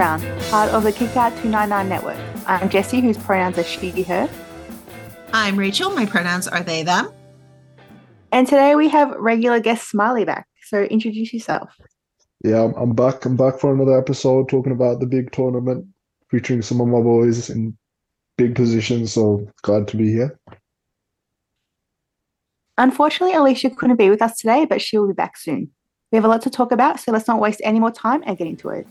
Crown, part of the Kickout 299 network. I'm Jessie, whose pronouns are she, her. I'm Rachel. My pronouns are they, them. And today we have regular guest Smiley back. So introduce yourself. Yeah, I'm, I'm back. I'm back for another episode talking about the big tournament, featuring some of my boys in big positions. So glad to be here. Unfortunately, Alicia couldn't be with us today, but she'll be back soon. We have a lot to talk about, so let's not waste any more time and get into it.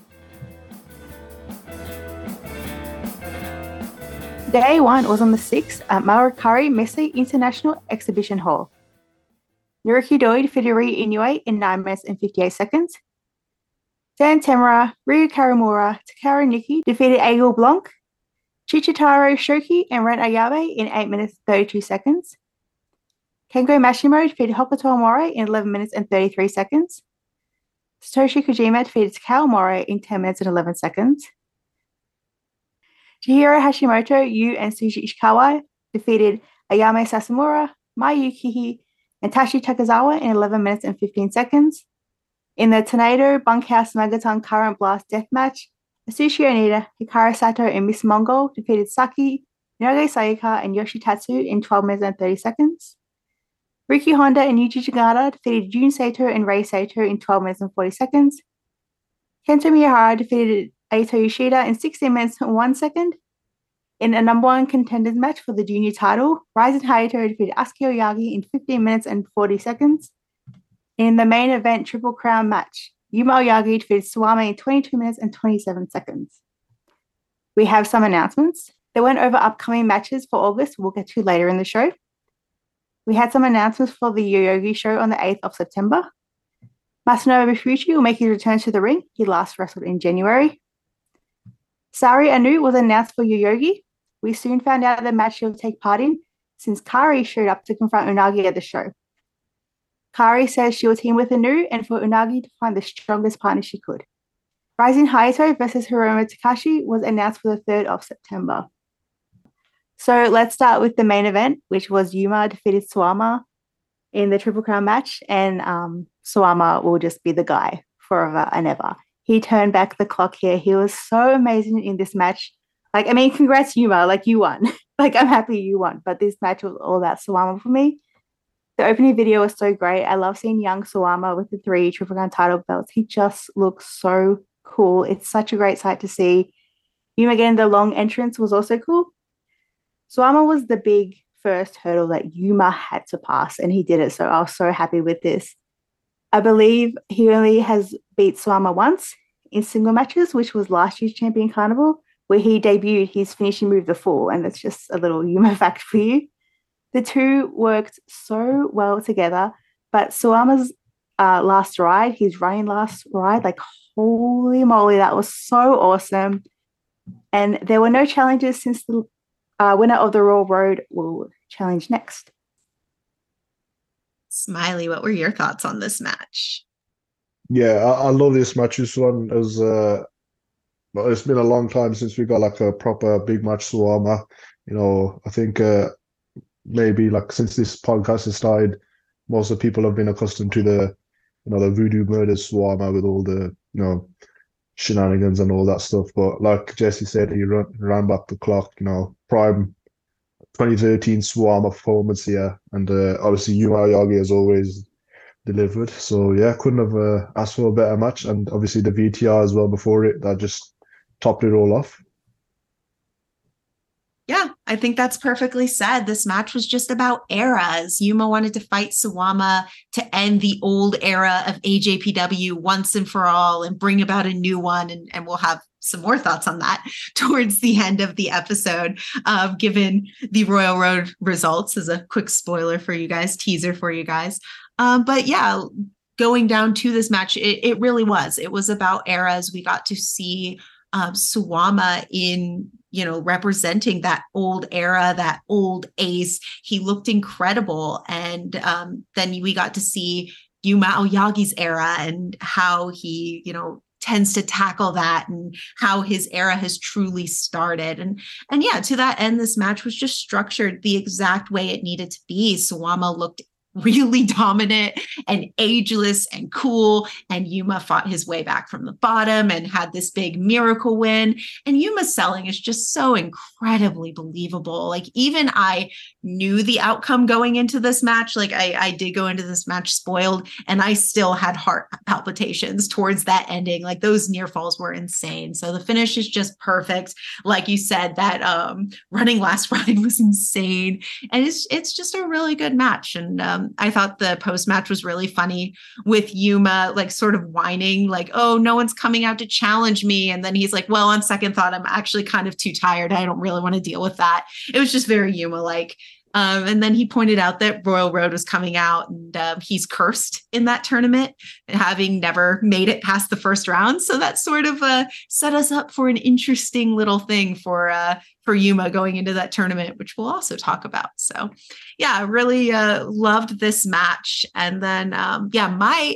Day one was on the 6th at Makuhari Messe International Exhibition Hall. Naruki Doi defeated Ryo Inoue in 9 minutes and 58 seconds. Dan Tamura, Ryu Kawamura, Takara Niki defeated Eagle Blanc, Chichitaro Shoki, and Ren Ayabe in 8 minutes 32 seconds. Kengo Mashimo defeated Hokuto Omori in 11 minutes and 33 seconds. Satoshi Kojima defeated Takao Omori in 10 minutes and 11 seconds. Chihiro Hashimoto, Yu, and Shuji Ishikawa defeated Ayame Sasamura, Mai Yukihi, and Tashi Takazawa in 11 minutes and 15 seconds. In the Tornado Bunkhouse Megaton Current Blast Deathmatch, Atsushi Onita, Hikaru Sato, and Miss Mongol defeated Saki, Unagi Sayaka, and Yoshitatsu in 12 minutes and 30 seconds. Ryuki Honda and Yuji Chigata defeated Jun Saito and Rei Saito in 12 minutes and 40 seconds. Kento Miyahara defeated Aito Yoshida in 16 minutes and 1 second. In a number one contenders match for the junior title, Rising Hayato defeated Atsuki Aoyagi in 15 minutes and 40 seconds. In the main event triple crown match, Yuma Aoyagi defeated Suwama in 22 minutes and 27 seconds. We have some announcements. They went over upcoming matches for August, we'll get to later in the show. We had some announcements for the Yoyogi show on the 8th of September. Masanobu Fuchi will make his return to the ring. He last wrestled in January. Saori Anou was announced for Yoyogi. We soon found out the match she'll take part in since Kari showed up to confront Unagi at the show. Kari says she will team with Anou and for Unagi to find the strongest partner she could. Rising Hayato versus Hiromu Takashi was announced for the 3rd of September. So let's start with the main event, which was Yuma defeated Suwama in the Triple Crown match, and um, Suwama will just be the guy forever and ever. He turned back the clock here. He was so amazing in this match. Like, I mean, congrats, Yuma. Like, you won. like, I'm happy you won. But this match was all about Suwama for me. The opening video was so great. I love seeing young Suwama with the three Triple Crown title belts. He just looks so cool. It's such a great sight to see. Yuma getting the long entrance was also cool. Suwama was the big first hurdle that Yuma had to pass, and he did it. So I was so happy with this. I believe he only has beat Suwama once in single matches, which was last year's Champion Carnival, where he debuted his finishing move, the fall, and that's just a little Yuma fact for you. The two worked so well together, but Suwama's uh, last ride, his running last ride, like holy moly, that was so awesome. And there were no challenges since the uh, winner of the Royal Road will challenge next. Smiley, what were your thoughts on this match? Yeah, I, I love this match. This one is uh it's been a long time since we got like a proper big match Suwama. You know, I think uh maybe like since this podcast has started, most of the people have been accustomed to the you know the voodoo murder Suwama with all the you know shenanigans and all that stuff. But like Jesse said, he ran, ran back the clock. You know, prime 2013 Suwama performance here, and uh, obviously Yuma Yagi has always delivered. So yeah, couldn't have uh, asked for a better match, and obviously the VTR as well before it that just topped it all off. Yeah, I think that's perfectly said. This match was just about eras. Yuma wanted to fight Suwama to end the old era of AJPW once and for all and bring about a new one. And, and we'll have some more thoughts on that towards the end of the episode, uh, given the Royal Road results as a quick spoiler for you guys, teaser for you guys. Um, but yeah, going down to this match, it, it really was. It was about eras. We got to see um, Suwama in you know representing that old era that old ace he looked incredible and um, then we got to see yuma aoyagi's era and how he you know tends to tackle that and how his era has truly started. And and yeah to that end this match was just structured the exact way it needed to be. Suwama looked really dominant and ageless and cool. And Yuma fought his way back from the bottom and had this big miracle win. And Yuma's selling is just so incredibly believable. Like, even I knew the outcome going into this match. Like, I, I did go into this match spoiled, and I still had heart palpitations towards that ending. Like, those near falls were insane. So the finish is just perfect. Like you said, that um, running last ride was insane. And it's, it's just a really good match. And, um, um, I thought the post match was really funny with Yuma, like sort of whining, like, oh, no one's coming out to challenge me. And then he's like, well, on second thought, I'm actually kind of too tired. I don't really want to deal with that. It was just very Yuma like. Um, and then he pointed out that Royal Road was coming out and um, he's cursed in that tournament, having never made it past the first round. So that sort of uh, set us up for an interesting little thing for uh, for Yuma going into that tournament, which we'll also talk about. So, yeah, really uh, loved this match. And then, um, yeah, my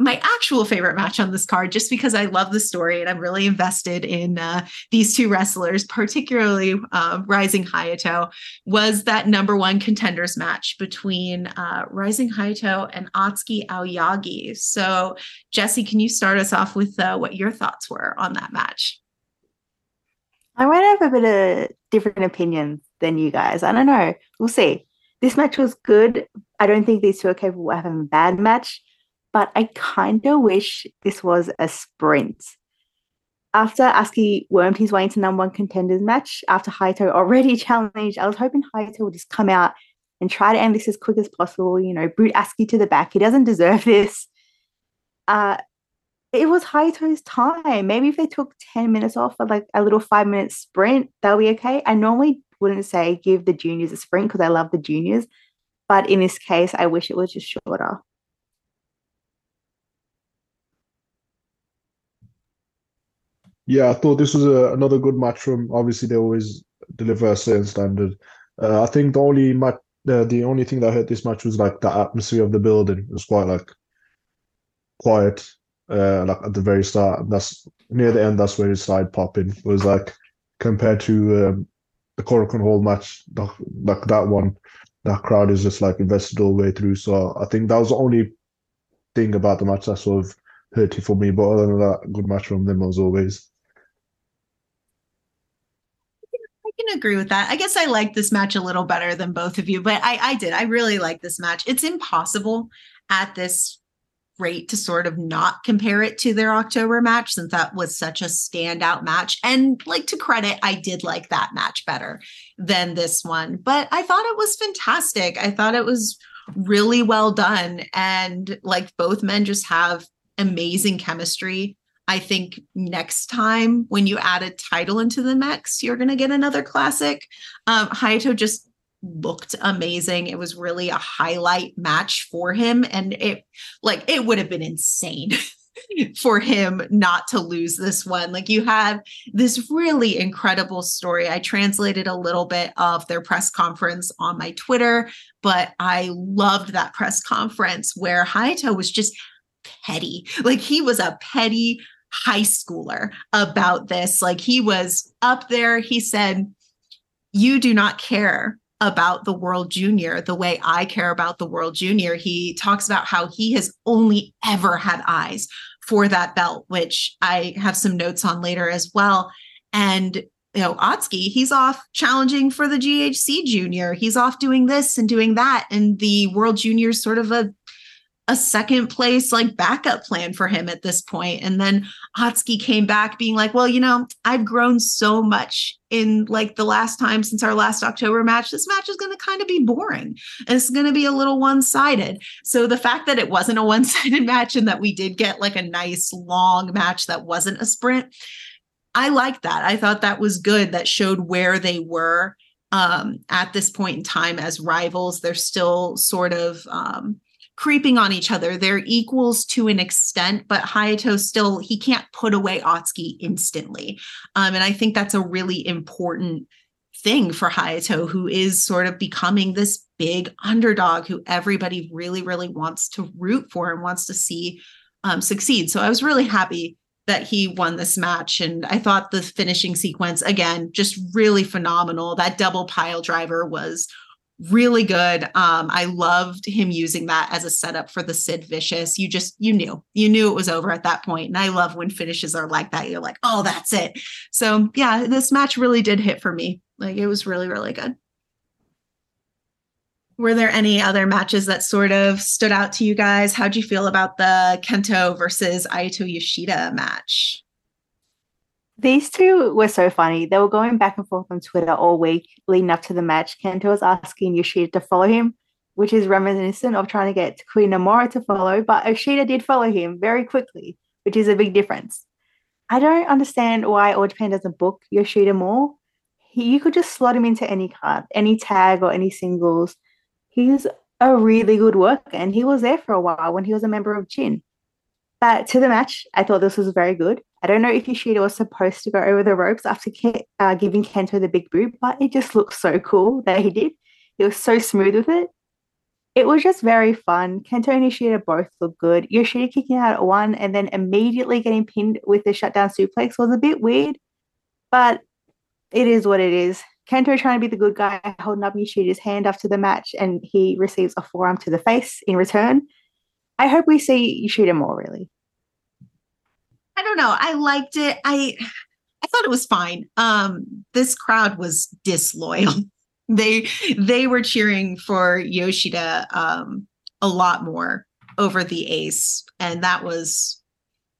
my actual favorite match on this card, just because I love the story and I'm really invested in uh, these two wrestlers, particularly uh, Rising Hayato, was that number one contenders match between uh, Rising Hayato and Atsuki Aoyagi. So, Jesse, can you start us off with uh, what your thoughts were on that match? I might have a bit of different opinions than you guys. I don't know. We'll see. This match was good. I don't think these two are capable of having a bad match but I kind of wish this was a sprint. After Atsuki wormed his way into number one contenders match, after Hayato already challenged, I was hoping Hayato would just come out and try to end this as quick as possible. You know, boot Atsuki to the back. He doesn't deserve this. Uh, it was Hayato's time. Maybe if they took 10 minutes off for like a little five minute sprint, that'll be okay. I normally wouldn't say give the juniors a sprint because I love the juniors. But in this case, I wish it was just shorter. Yeah, I thought this was a, another good match from. Obviously, they always deliver a certain standard. Uh, I think the only match, uh, the only thing that hurt this match was like the atmosphere of the building. It was quite like quiet, uh, like at the very start. And that's near the end. That's where it started popping. It was like compared to um, the Korakuen Hall match, like that one, that crowd is just like invested all the way through. So I think that was the only thing about the match that sort of hurt it for me. But other than that, good match from them as always. Can agree with that. I guess I like this match a little better than both of you, but I, I did. I really like this match. It's impossible at this rate to sort of not compare it to their October match since that was such a standout match. And like to credit, I did like that match better than this one, but I thought it was fantastic. I thought it was really well done. And like both men just have amazing chemistry. I think next time when you add a title into the mix, you're going to get another classic. Um, Hayato just looked amazing. It was really a highlight match for him. And it, like, it would have been insane. for him not to lose this one. Like you have this really incredible story. I translated a little bit of their press conference on my Twitter, but I loved that press conference where Hayato was just petty. Like he was a petty high schooler about this. Like he was up there, he said, You do not care about the world junior the way I care about the world junior. He talks about how he has only ever had eyes for that belt, which I have some notes on later as well. And you know, Atsuki, he's off challenging for the GHC junior. He's off doing this and doing that. And the world junior is sort of a a second place like backup plan for him at this point. And then Atsuki came back being like, well, you know, I've grown so much in like the last time since our last October match. This match is going to kind of be boring and it's going to be a little one sided. So the fact that it wasn't a one sided match and that we did get like a nice long match that wasn't a sprint, I like that. I thought that was good. That showed where they were um, at this point in time as rivals. They're still sort of, um, creeping on each other. They're equals to an extent, but Hayato still he can't put away Atsuki instantly. Um, and I think that's a really important thing for Hayato, who is sort of becoming this big underdog who everybody really, really wants to root for and wants to see um, succeed. So I was really happy that he won this match. And I thought the finishing sequence, again, just really phenomenal. That double pile driver was really good. Um, I loved him using that as a setup for the Sid Vicious. You just you knew you knew it was over at that point, and I love when finishes are like that. You're like, oh, that's it. So yeah, this match really did hit for me. Like it was really really good. Were there any other matches that sort of stood out to you guys? How'd you feel about the Kento versus Aito Yoshida match? These two were so funny. They were going back and forth on Twitter all week leading up to the match. Kento was asking Yoshida to follow him, which is reminiscent of trying to get Queen Nomura to follow, but Yoshida did follow him very quickly, which is a big difference. I don't understand why All Japan doesn't book Yoshida more. He, you could just slot him into any card, any tag, or any singles. He's a really good worker, and he was there for a while when he was a member of Jin. But to the match, I thought this was very good. I don't know if Yoshida was supposed to go over the ropes after uh, giving Kento the big boot, but it just looked so cool that he did. He was so smooth with it. It was just very fun. Kento and Yoshida both looked good. Yoshida kicking out at one and then immediately getting pinned with the shutdown suplex was a bit weird, but it is what it is. Kento trying to be the good guy, holding up Yoshida's hand after the match, and he receives a forearm to the face in return. I hope we see Yoshida more, really. I don't know. I liked it. I I thought it was fine. Um, this crowd was disloyal. they they were cheering for Yoshida um, a lot more over the ace, and that was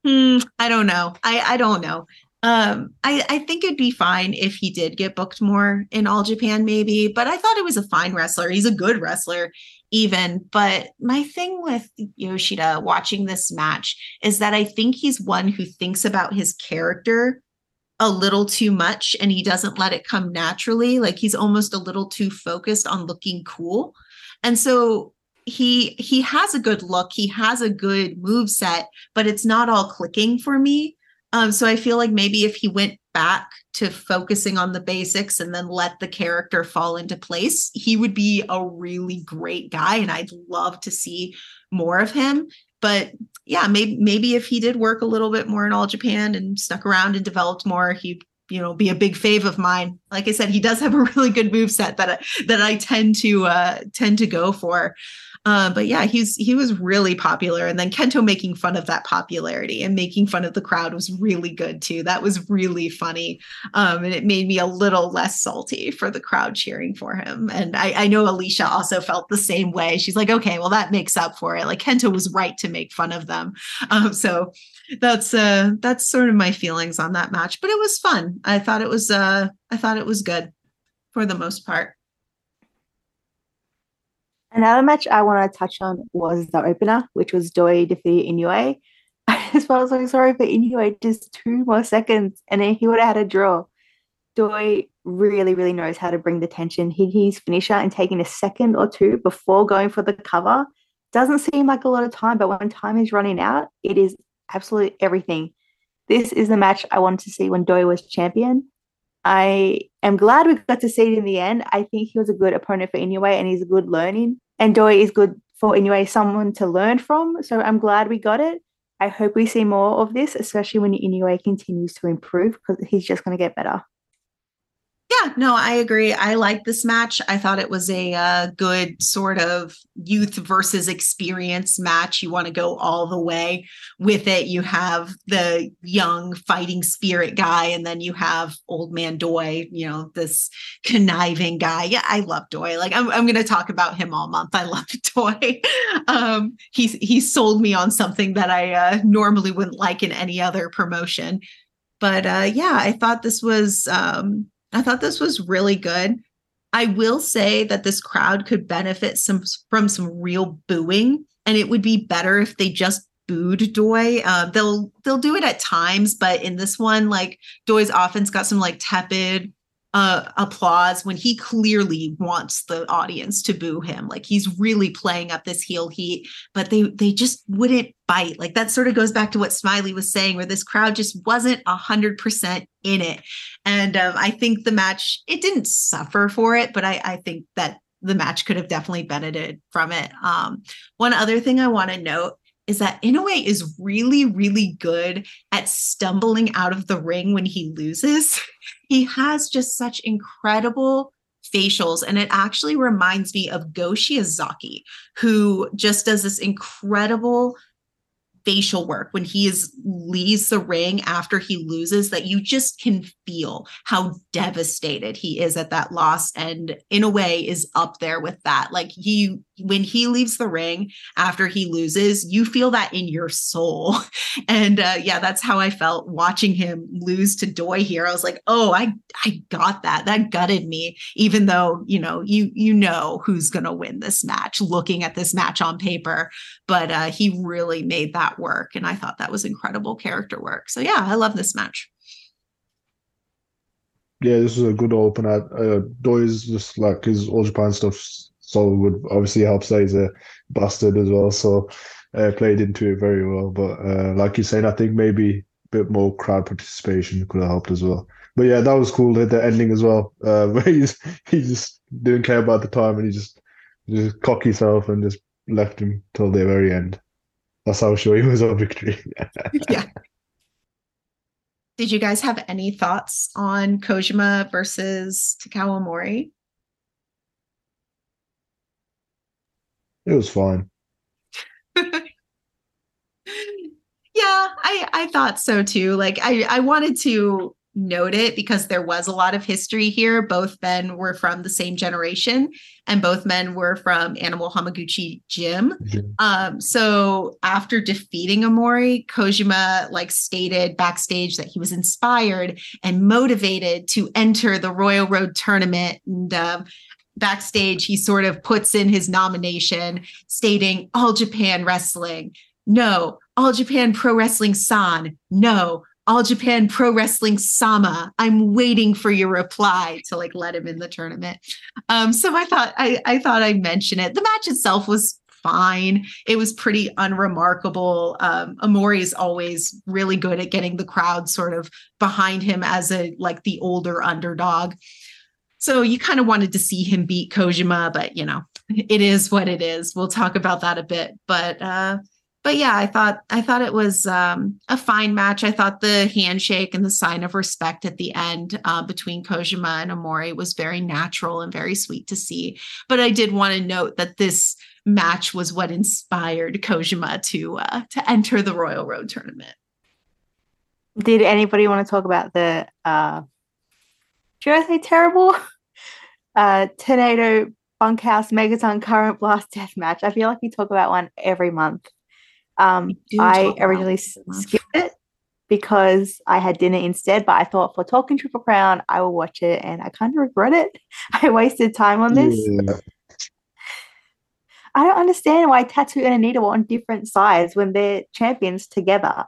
hmm, I don't know. I I don't know. Um, I, I think it'd be fine if he did get booked more in All Japan, maybe, but I thought it was a fine wrestler. He's a good wrestler, even. But my thing with Yoshida watching this match is that I think he's one who thinks about his character a little too much and he doesn't let it come naturally. Like he's almost a little too focused on looking cool. And so he he has a good look, he has a good move set, but it's not all clicking for me. Um, so I feel like maybe if he went back to focusing on the basics and then let the character fall into place, he would be a really great guy. And I'd love to see more of him. But yeah, maybe maybe if he did work a little bit more in all Japan and stuck around and developed more, he'd you know be a big fave of mine. Like I said, he does have a really good move set that I, that I tend to uh, tend to go for. Uh, but yeah, he's he was really popular, and then Kento making fun of that popularity and making fun of the crowd was really good too. That was really funny, um, and it made me a little less salty for the crowd cheering for him. And I, I know Alicia also felt the same way. She's like, okay, well that makes up for it. Like Kento was right to make fun of them. Um, so that's uh that's sort of my feelings on that match. But it was fun. I thought it was uh I thought it was good for the most part. Another match I want to touch on was the opener, which was Doi defeating Inoue. I just felt so sorry for Inoue, just two more seconds, and then he would have had a draw. Doi really, really knows how to bring the tension. He his finisher and taking a second or two before going for the cover doesn't seem like a lot of time, but when time is running out, it is absolutely everything. This is the match I wanted to see when Doi was champion. I am glad we got to see it in the end. I think he was a good opponent for Inoue and he's a good learning. And Doi is good for Inoue, someone to learn from. So I'm glad we got it. I hope we see more of this, especially when Inoue continues to improve because he's just going to get better. Yeah, no, I agree. I like this match. I thought it was a uh, good sort of youth versus experience match. You want to go all the way with it. You have the young fighting spirit guy, and then you have old man Doi, you know, this conniving guy. Yeah, I love Doi. Like I'm, I'm going to talk about him all month. I love Doi. um, he's he sold me on something that I uh, normally wouldn't like in any other promotion. But uh, yeah, I thought this was. Um, I thought this was really good. I will say that this crowd could benefit some from some real booing, and it would be better if they just booed Doi. Uh, they'll they'll do it at times, but in this one, like Doi's offense got some like tepid uh, applause when he clearly wants the audience to boo him. Like he's really playing up this heel heat, but they they just wouldn't bite. Like that sort of goes back to what Smiley was saying, where this crowd just wasn't a hundred percent in it. And um, I think the match it didn't suffer for it, but I, I think that the match could have definitely benefited from it. Um, one other thing I want to note is that Inoue is really, really good at stumbling out of the ring when he loses. he has just such incredible facials and it actually reminds me of Go Shiozaki, who just does this incredible facial work when he is leaves the ring after he loses that you just can feel how devastated he is at that loss and in a way is up there with that like he when he leaves the ring after he loses you feel that in your soul. And uh, yeah that's how i felt watching him lose to doi here. I was like oh i i got that. That gutted me even though you know you you know who's to win this match looking at this match on paper. But uh, he really made that work and i thought that was incredible character work. So yeah i love this match. Yeah, this is a good opener. Uh, Doi's just like his All Japan stuff so would obviously helps that he's a bastard as well. So uh, played into it very well. But uh, like you're saying, I think maybe a bit more crowd participation could have helped as well. But yeah, that was cool. The ending as well, uh, where he's he just didn't care about the time and he just just cock himself and just left him till the very end. That's how sure he was on victory. yeah. Did you guys have any thoughts on Kojima versus Takao Omori? It was fine. yeah, I I thought so too. Like I I wanted to note it because there was a lot of history here. Both men were from the same generation, and both men were from Animal Hamaguchi Gym. Um, so after defeating Omori Kojima like stated backstage that he was inspired and motivated to enter the Royal Road tournament. And um, backstage, he sort of puts in his nomination stating All Japan Wrestling. No, All Japan Pro Wrestling San. No, All Japan Pro Wrestling Sama. I'm waiting for your reply to like let him in the tournament. Um, so I thought I, I thought I'd mention it. The match itself was fine. It was pretty unremarkable. Um, Omori is always really good at getting the crowd sort of behind him as a like the older underdog. So you kind of wanted to see him beat Kojima, but you know, it is what it is. We'll talk about that a bit. But uh but yeah, I thought I thought it was um, a fine match. I thought the handshake and the sign of respect at the end uh, between Kojima and Omori was very natural and very sweet to see. But I did want to note that this match was what inspired Kojima to uh, to enter the Royal Road tournament. Did anybody want to talk about the uh, should I say terrible? Uh, Tornado Bunkhouse Megaton Current Blast Death Match. I feel like we talk about one every month. Um, I originally skipped it because I had dinner instead, but I thought for talking Triple Crown, I will watch it and I kind of regret it. I wasted time on this. Yeah. I don't understand why Tattoo and Onita were on different sides when they're champions together.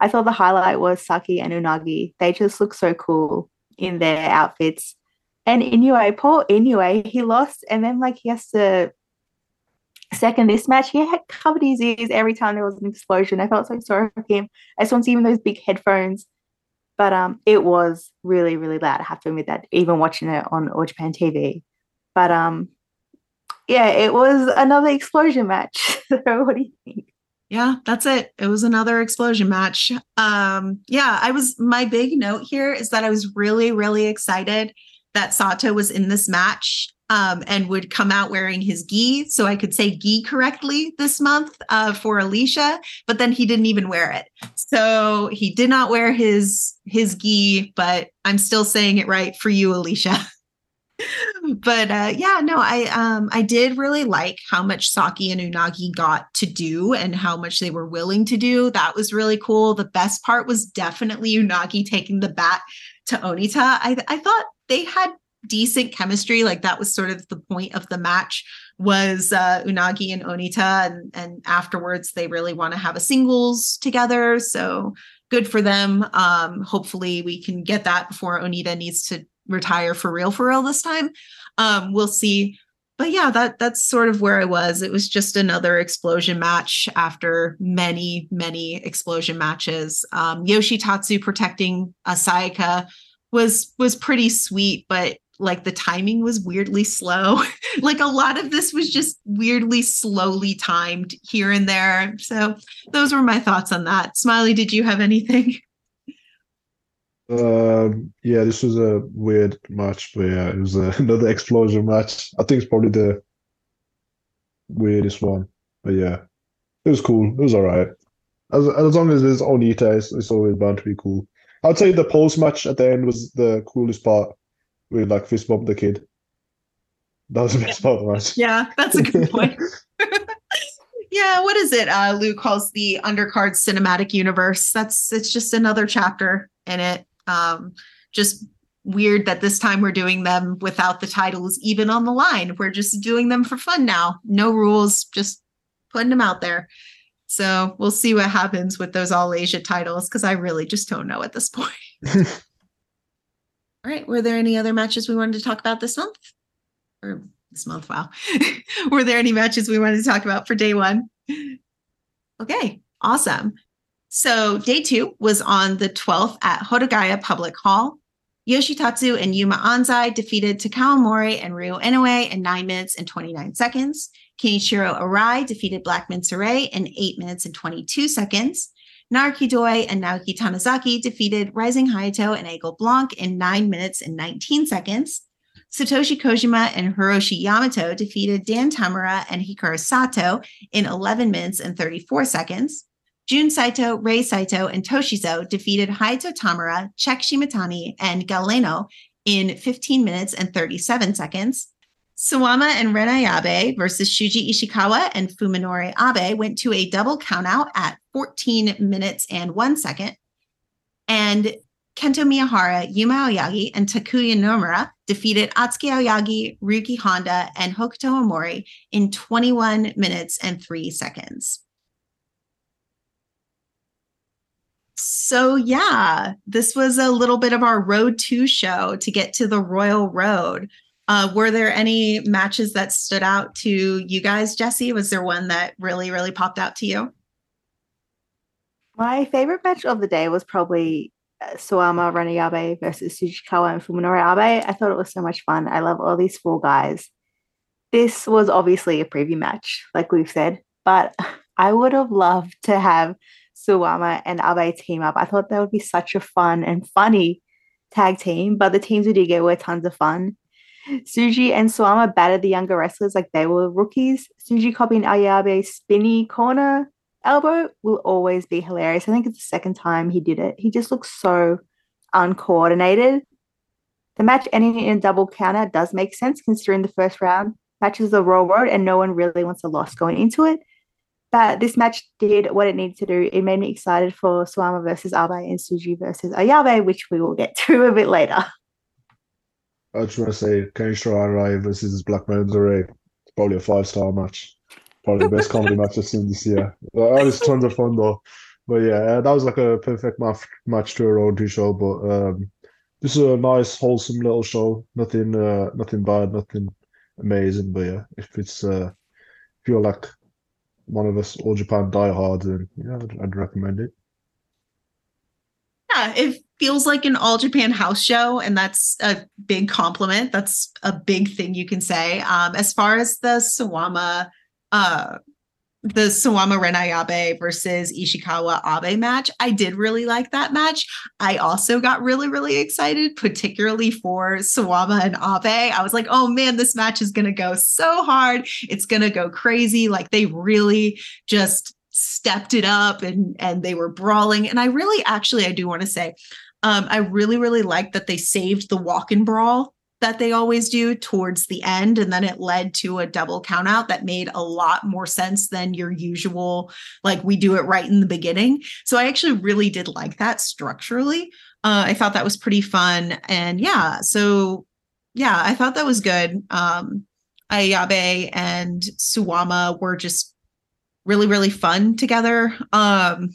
I thought the highlight was Saki and Unagi. They just look so cool in their outfits. And Inoue, poor Inoue, he lost, and then like he has to second this match. He had covered his ears every time there was an explosion. I felt so sorry for him. I to see even those big headphones. But um, it was really, really loud. I have to admit that, even watching it on All Japan TV. But um, yeah, it was another explosion match. so what do you think? Yeah that's it. It was another explosion match. Um yeah i was my big note here is that i was really really excited that sato was in this match um, and would come out wearing his gi. So i could say gi correctly this month uh, for alicia but then he didn't even wear it. So he did not wear his his gi but i'm still saying it right for you alicia but uh, yeah, no, I um I did really like how much Saki and Unagi got to do and how much they were willing to do. That was really cool. The best part was definitely Unagi taking the bat to Onita. I I thought they had decent chemistry. Like that was sort of the point of the match was uh, Unagi and Onita, and and afterwards they really want to have a singles together. So good for them. Um, hopefully we can get that before Onita needs to retire for real for real this time. Um, we'll see. But yeah, that that's sort of where I was. It was just another explosion match after many, many explosion matches. Um, Yoshitatsu protecting Asayaka was was pretty sweet, but like the timing was weirdly slow. like a lot of this was just weirdly slowly timed here and there. So those were my thoughts on that. Smiley, did you have anything? Um, yeah, this was a weird match, but yeah, it was uh, another explosion match. I think it's probably the weirdest one, but yeah, it was cool. It was all right. As as long as it's Onita, it's, it's always bound to be cool. I'd say the post match at the end was the coolest part with like fist bump the kid. That was the best part of the match. Yeah, that's a good point. yeah, what is it? Uh, Lou calls the undercard cinematic universe. That's it's just another chapter in it. Um, just weird that this time we're doing them without the titles even on the line. We're just doing them for fun now. No rules, just putting them out there. So we'll see what happens with those all Asia titles because I really just don't know at this point. all right. Were there any other matches we wanted to talk about this month? Or this month? Wow. Were there any matches we wanted to talk about for day one? Okay. Awesome. So day two was on the 12th at Hodogaya Public Hall. Yoshitatsu and Yuma Anzai defeated Takao Omori and Ryo Inoue in 9 minutes and 29 seconds. Kenichiro Arai defeated Black Saray in 8 minutes and 22 seconds. Naruki Doi and Naoki Tanizaki defeated Rising Hayato and Eagle Blanc in 9 minutes and 19 seconds. Satoshi Kojima and Hiroshi Yamato defeated Dan Tamura and Hikaru Sato in 11 minutes and 34 seconds. Jun Saito, Rei Saito, and Toshizo defeated Hayato Tamura, Check Shimatani, and Galeno in 15 minutes and 37 seconds. Suwama and Ren Ayabe versus Shuji Ishikawa and Fuminori Abe went to a double countout at 14 minutes and one second. And Kento Miyahara, Yuma Aoyagi, and Takuya Nomura defeated Atsuki Aoyagi, Ryuki Honda, and Hokuto Omori in 21 minutes and three seconds. So, yeah, this was a little bit of our Road to show to get to the Royal Road. Uh, were there any matches that stood out to you guys, Jesse? Was there one that really, really popped out to you? My favorite match of the day was probably uh, Suwama Ranayabe versus Sujikawa and Fuminori Abe. I thought it was so much fun. I love all these four guys. This was obviously a preview match, like we've said, but I would have loved to have Suwama and Abe team up. I thought that would be such a fun and funny tag team, but the teams we did get were tons of fun. Shuji and Suwama battered the younger wrestlers like they were rookies. Shuji copying Ayabe's spinny corner elbow will always be hilarious. I think it's the second time he did it. He just looks so uncoordinated. The match ending in a double counter does make sense considering the first round matches the Royal Road and no one really wants a loss going into it. But this match did what it needed to do. It made me excited for Suwama versus Abe and Shuji versus Ayabe, which we will get to a bit later. I just want to say Kenichiro Arai versus Black Ray. It's probably a five star match. Probably the best comedy match I've seen this year. It was tons of fun though. But yeah, that was like a perfect match match to a road to show. But um, this is a nice, wholesome little show. Nothing, uh, nothing bad, nothing amazing. But yeah, if it's uh, if you're like one of us All Japan diehards, then yeah, I'd, I'd recommend it. Yeah, it feels like an all Japan house show, and that's a big compliment. That's a big thing you can say. Um, as far as the Suwama, uh, the Suwama Renayabe versus Ishikawa Abe match, I did really like that match. I also got really, really excited, particularly for Suwama and Abe. I was like, oh man, this match is going to go so hard. It's going to go crazy. Like they really just stepped it up and and they were brawling and i really actually i do want to say um, I really, really liked that they saved the walk and brawl that they always do towards the end. And then it led to a double count out that made a lot more sense than your usual, like we do it right in the beginning. So I actually really did like that structurally. Uh, I thought that was pretty fun. And yeah, so yeah, I thought that was good. Um, Ayabe and Suwama were just really, really fun together. Um,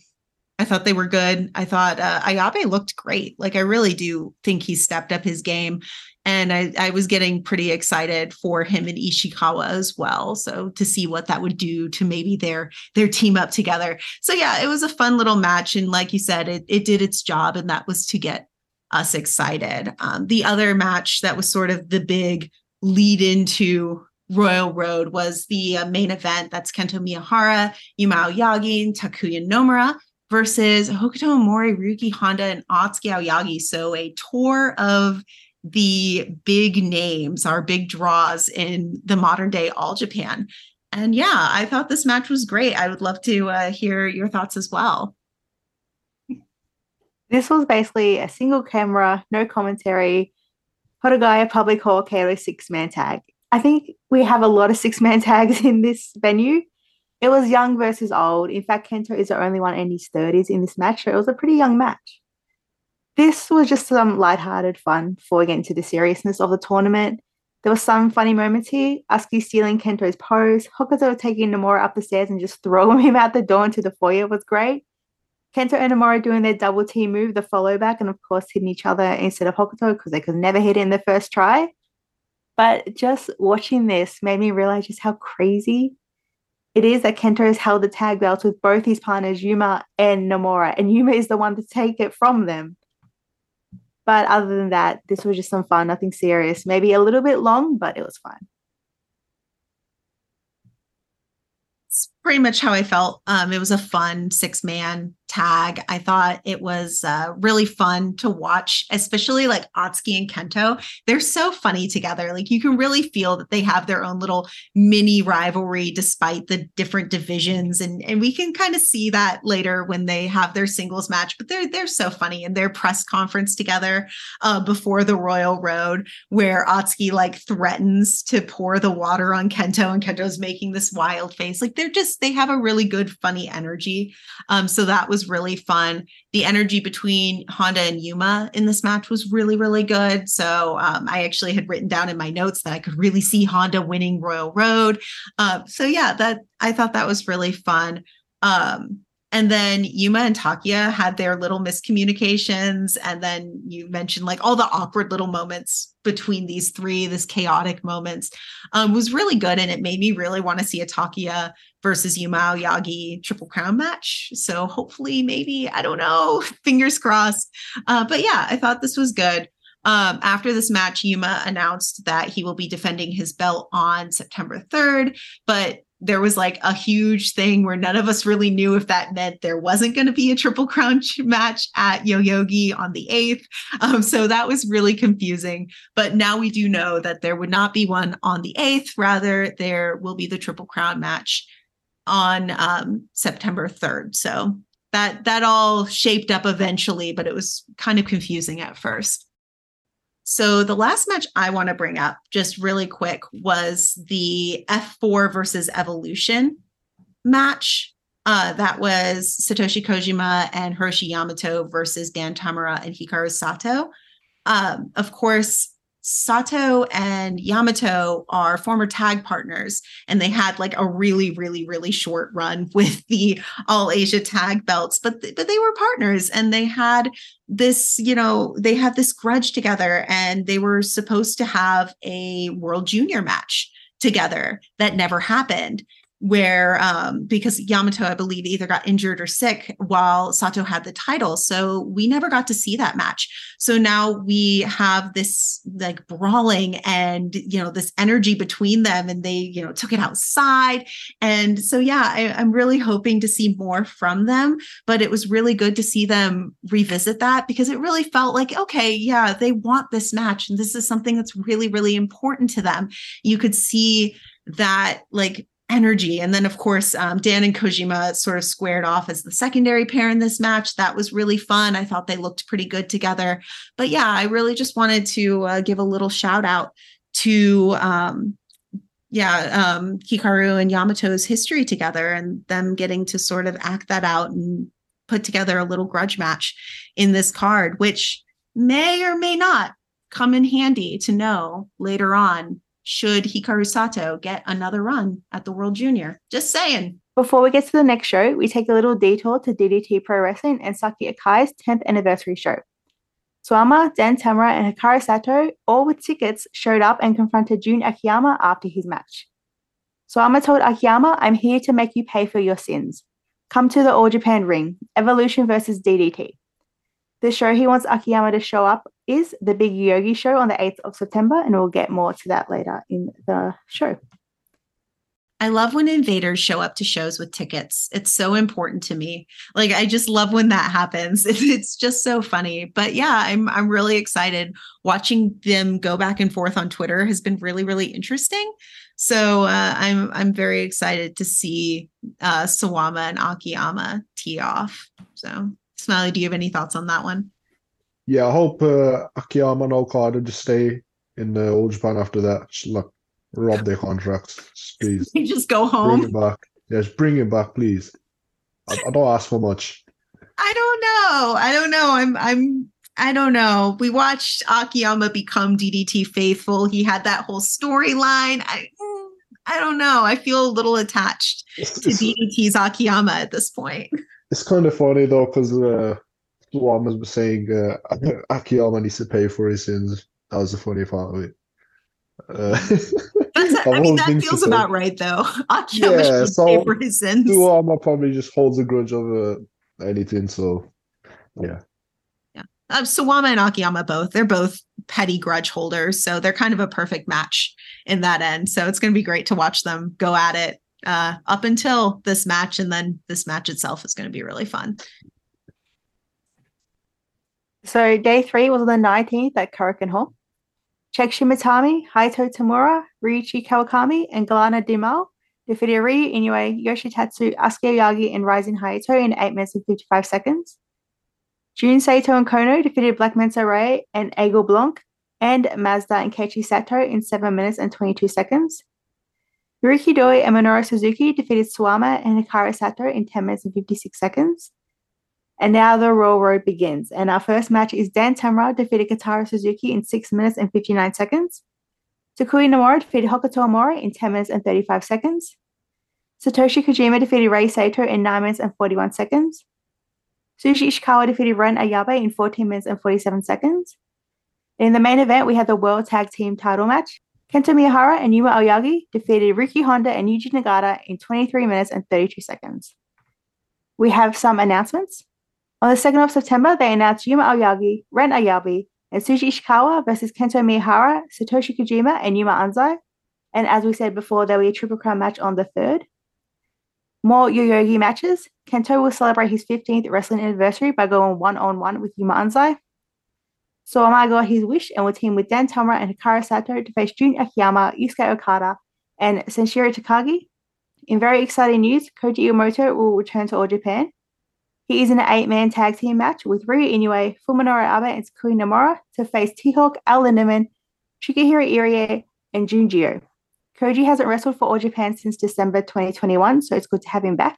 I thought they were good. I thought uh, Ayabe looked great. Like I really do think he stepped up his game, and I, I was getting pretty excited for him and Ishikawa as well. So to see what that would do to maybe their their team up together. So yeah, it was a fun little match, and like you said, it it did its job, and that was to get us excited. Um, the other match that was sort of the big lead into Royal Road was the uh, main event. That's Kento Miyahara, Yuma Aoyagi, and Takuya Nomura versus Hokuto Omori, Ryuki Honda, and Atsuki Aoyagi. So a tour of the big names, our big draws in the modern day All Japan. And yeah, I thought this match was great. I would love to uh, hear your thoughts as well. This was basically a single camera, no commentary, Hodogaya Public Hall Kato six man tag. I think we have a lot of six man tags in this venue. It was young versus old. In fact, Kento is the only one in his 30s in this match, so it was a pretty young match. This was just some light-hearted fun before we get into the seriousness of the tournament. There were some funny moments here. Atsuki stealing Kento's pose, Hokuto taking Nomura up the stairs and just throwing him out the door into the foyer was great. Kento and Nomura doing their double team move, the follow back, and of course hitting each other instead of Hokuto because they could never hit it in the first try. But just watching this made me realize just how crazy it is that Kento has held the tag belts with both his partners, Yuma and Nomura, and Yuma is the one to take it from them. But other than that, this was just some fun, nothing serious. Maybe a little bit long, but it was fun. Pretty much how I felt. Um, it was a fun six man tag. I thought it was uh, really fun to watch, especially like Atsuki and Kento. They're so funny together. Like you can really feel that they have their own little mini rivalry despite the different divisions. And, and we can kind of see that later when they have their singles match, but they're they're so funny in their press conference together uh, before the Royal Road, where Atsuki like threatens to pour the water on Kento and Kento's making this wild face. Like they're just they have a really good funny energy. Um, so that was was really fun. The energy between Honda and Yuma in this match was really, really good. So um, I actually had written down in my notes that I could really see Honda winning Royal Road. Uh, so yeah, that I thought that was really fun. Um, and then Yuma and Takuya had their little miscommunications. And then you mentioned like all the awkward little moments between these three, this chaotic moments um, was really good. And it made me really want to see a Takuya versus Yuma Yagi Triple Crown match. So hopefully, maybe, I don't know, fingers crossed. Uh, but yeah, I thought this was good. Um, after this match, Yuma announced that he will be defending his belt on September 3rd, but there was like a huge thing where none of us really knew if that meant there wasn't going to be a triple crown match at Yoyogi on the 8th. Um, so that was really confusing. But now we do know that there would not be one on the 8th. Rather, there will be the triple crown match on um, September 3rd. So that that all shaped up eventually, but it was kind of confusing at first. So the last match I want to bring up, just really quick, was the F4 versus Evolution match. Uh, that was Satoshi Kojima and Hiroshi Yamato versus Dan Tamura and Hikaru Sato. Um, of course, Sato and Yamato are former tag partners, and they had like a really, really, really short run with the All Asia tag belts. But th- but they were partners, and they had this, you know, they had this grudge together, and they were supposed to have a World Junior match together that never happened where um, because Yamato, I believe, either got injured or sick while Sato had the title. So we never got to see that match. So now we have this like brawling and you know this energy between them, and they you know took it outside. And so yeah, I, I'm really hoping to see more from them. But it was really good to see them revisit that because it really felt like okay, yeah, they want this match, and this is something that's really really important to them. You could see that like energy. And then, of course, um, Dan and Kojima sort of squared off as the secondary pair in this match. That was really fun. I thought they looked pretty good together. But yeah, I really just wanted to uh, give a little shout out to, um, yeah, um, Hikaru and Yamato's history together and them getting to sort of act that out and put together a little grudge match in this card, which may or may not come in handy to know later on should Hikaru Sato get another run at the World Junior. Just saying. Before we get to the next show, we take a little detour to DDT Pro Wrestling and Saki Akai's 10th anniversary show. Suwama, Dan Tamura, and Hikaru Sato, all with tickets, showed up and confronted Jun Akiyama after his match. Suwama told Akiyama, I'm here to make you pay for your sins. Come to the All Japan ring, Evolution versus DDT. The show he wants Akiyama to show up is the Big Yogi show on the 8th of September, and we'll get more to that later in the show. I love when invaders show up to shows with tickets. It's so important to me. Like I just love when that happens. It's just so funny. But yeah, I'm I'm really excited. Watching them go back and forth on Twitter has been really really interesting. So uh, I'm I'm very excited to see uh, Suwama and Akiyama tee off. So Smiley, do you have any thoughts on that one? Yeah, I hope uh, Akiyama and Okada just stay in uh, All Japan after that. Just, like rob their contracts, please. just go home. Bring it back. Yes, bring it back, please. I, I don't ask for much. I don't know. I don't know. I'm I'm I don't know. We watched Akiyama become DDT faithful. He had that whole storyline. I I don't know. I feel a little attached to DDT's Akiyama at this point. it's kind of funny though, because uh, Suwama was saying uh, Akiyama needs to pay for his sins. That was the funny part of it. Uh, That's I mean that feels say. about right though. Akiyama Yeah, should so- pay for his sins. Suwama probably just holds a grudge over anything. So, yeah. Yeah. Uh, Suwama and Akiyama both. They're both petty grudge holders, so they're kind of a perfect match in that end. So it's going to be great to watch them go at it uh, up until this match, and then this match itself is going to be really fun. So day three was on the 19th at Korakuen Hall. Chek Shimatami, Hayato Tamura, Ryuichi Kawakami, and Galana Dimal defeated Ryo Inoue, Yoshitatsu, Atsuki Aoyagi, and Rising Hayato in 8 minutes and 55 seconds. Jun Saito and Kono defeated Black Mensa Ray and Aigle Blanc, and Mazda and Keiichi Sato in 7 minutes and 22 seconds. Naruki Doi and Minoru Suzuki defeated Suwama and Hikaru Sato in 10 minutes and 56 seconds. And now the Royal Road begins. And our first match is Dan Tamura defeated Kotaro Suzuki in 6 minutes and 59 seconds. Takuya Nomura defeated Hokuto Omori in 10 minutes and 35 seconds. Satoshi Kojima defeated Rei Saito in 9 minutes and 41 seconds. Shuji Ishikawa defeated Ren Ayabe in 14 minutes and 47 seconds. In the main event, we had the World Tag Team title match. Kento Miyahara and Yuma Aoyagi defeated Ryuki Honda and Yuji Nagata in 23 minutes and 32 seconds. We have some announcements. On the 2nd of September, they announced Yuma Aoyagi, Ren Ayabe, and Shuji Ishikawa versus Kento Miyahara, Satoshi Kojima, and Yuma Anzai. And as we said before, there will be a Triple Crown match on the 3rd. More Yoyogi matches. Kento will celebrate his 15th wrestling anniversary by going one on one with Yuma Anzai. Suwama got his wish and will team with Dan Tamura and Hikaru Sato to face Jun Akiyama, Yusuke Okada, and Sanshiro Takagi. In very exciting news, Koji Iwamoto will return to All Japan. He is in an eight-man tag team match with Ryo Inoue, Fuminori Abe, and Takuya Nomura to face T-Hawk, El Lindaman, Shigehiro Irie, and Junjio. Koji hasn't wrestled for All Japan since December 2021, so it's good to have him back.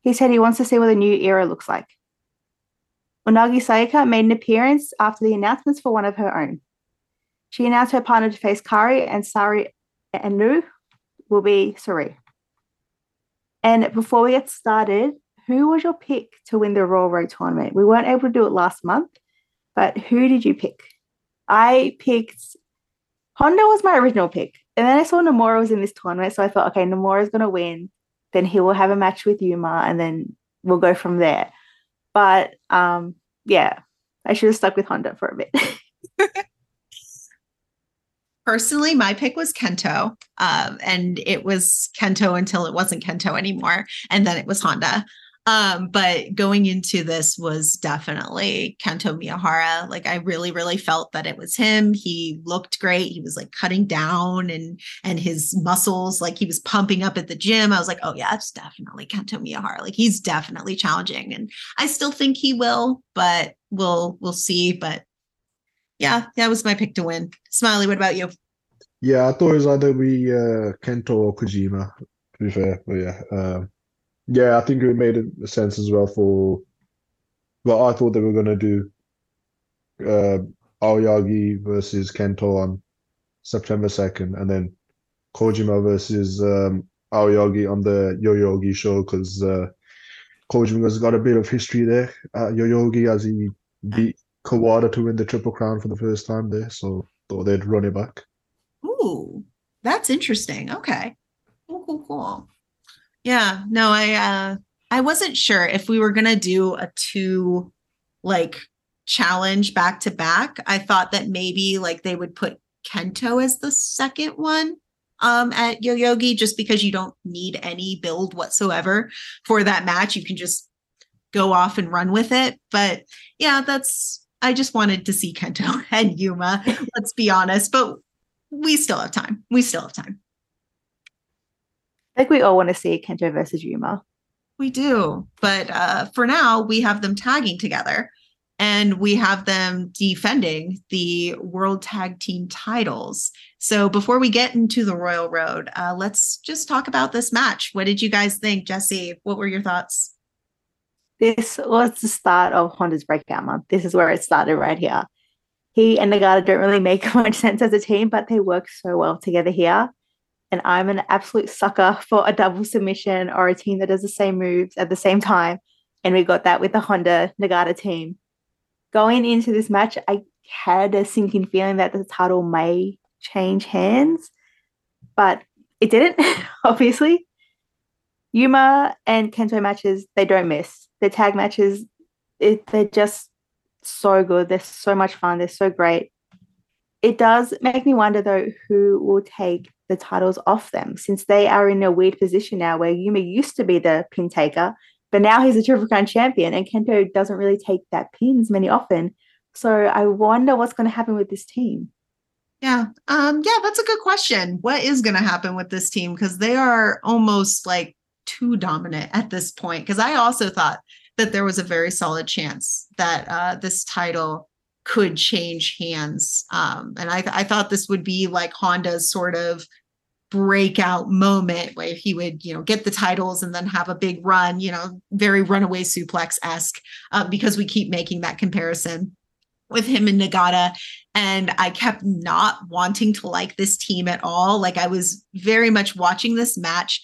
He said he wants to see what the new era looks like. Unagi Sayaka made an appearance after the announcements for one of her own. She announced her partner to face Kari and Sari and Nu will be Sari. And before we get started, who was your pick to win the Royal Road tournament? We weren't able to do it last month, but who did you pick? I picked Honda was my original pick. And then I saw Nomura was in this tournament, so I thought, okay, Nomura's gonna win. Then he will have a match with Yuma, and then we'll go from there. But um, yeah, I should have stuck with Honda for a bit. Personally, my pick was Kento, um, and it was Kento until it wasn't Kento anymore, and then it was Honda. Um, but going into this was definitely Kento Miyahara. Like I really, really felt that it was him. He looked great. He was like cutting down and and his muscles, like he was pumping up at the gym. I was like, oh yeah, it's definitely Kento Miyahara. Like he's definitely challenging, and I still think he will, but we'll we'll see. But yeah, that was my pick to win. Smiley, what about you? Yeah, I thought it was either be uh, Kento or Kojima, to be fair. But yeah, um, yeah, I think it made sense as well for. Well, I thought they were gonna do uh, Aoyagi versus Kento on September 2nd, and then Kojima versus um, Aoyagi on the Yoyogi show because uh, Kojima's got a bit of history there at Yoyogi as he beat Kawada to win the Triple Crown for the first time there, so thought they'd run it back. Ooh, that's interesting. Okay. Cool, cool, cool. Yeah, no, I uh I wasn't sure if we were gonna do a two like challenge back to back. I thought that maybe like they would put Kento as the second one um, at Yoyogi just because you don't need any build whatsoever for that match. You can just go off and run with it. But yeah, that's I just wanted to see Kento and Yuma. let's be honest, but we still have time. We still have time. I think we all want to see Kento versus Yuma. We do, but uh, for now, we have them tagging together and we have them defending the world tag team titles. So before we get into the Royal Road, uh, let's just talk about this match. What did you guys think, Jesse? What were your thoughts? This was the start of Honda's breakout month. This is where it started right here. He and Nagata don't really make much sense as a team, but they work so well together here. And I'm an absolute sucker for a double submission or a team that does the same moves at the same time. And we got that with the Honda Nagata team going into this match, I had a sinking feeling that the title may change hands, but it didn't, obviously. Yuma and Kento matches, they don't miss. The tag matches, it, they're just so good. They're so much fun. They're so great. It does make me wonder, though, who will take the titles off them since they are in a weird position now where Yuma used to be the pin taker but now he's a Triple Crown champion, and Kento doesn't really take that pins many often. So I wonder what's going to happen with this team. Yeah. Um, yeah, that's a good question. What is going to happen with this team? Because they are almost like too dominant at this point. Because I also thought that there was a very solid chance that uh, this title could change hands. Um, and I, I thought this would be like Honda's sort of breakout moment where he would, you know, get the titles and then have a big run, you know, very runaway suplex esque, uh, because we keep making that comparison with him and Nagata. And I kept not wanting to like this team at all. Like I was very much watching this match.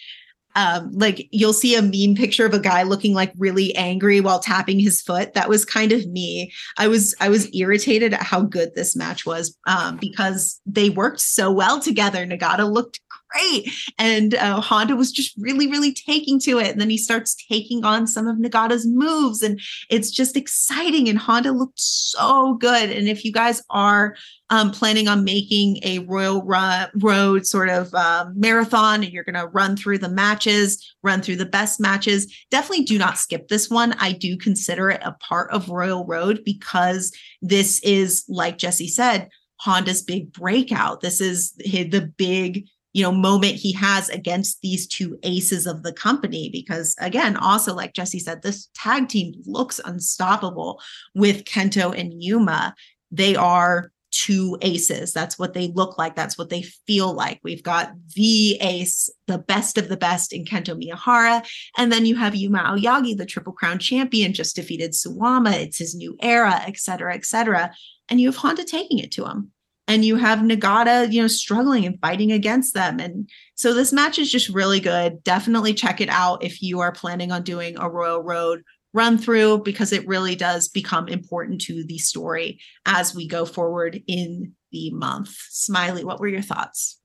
Um, like you'll see a meme picture of a guy looking like really angry while tapping his foot. That was kind of me. I was I was irritated at how good this match was um, because they worked so well together. Nagata looked great. And uh, Honda was just really, really taking to it. And then he starts taking on some of Nagata's moves, and it's just exciting. And Honda looked so good. And if you guys are um, planning on making a Royal Road sort of um, marathon and you're going to run through the matches, run through the best matches, definitely do not skip this one. I do consider it a part of Royal Road because this is, like Jesse said, Honda's big breakout. This is the big you know moment he has against these two aces of the company. Because again also like jesse said this tag team looks unstoppable with kento and yuma. They are two aces. That's what they look like. That's what they feel like. We've got the ace the best of the best in kento miyahara. And then you have yuma aoyagi the triple crown champion just defeated suwama. It's his new era et cetera et cetera. And you have honda taking it to him and you have Nagata, you know, struggling and fighting against them. And so this match is just really good. Definitely check it out if you are planning on doing a Royal Road run through because it really does become important to the story as we go forward in the month. Smiley, what were your thoughts?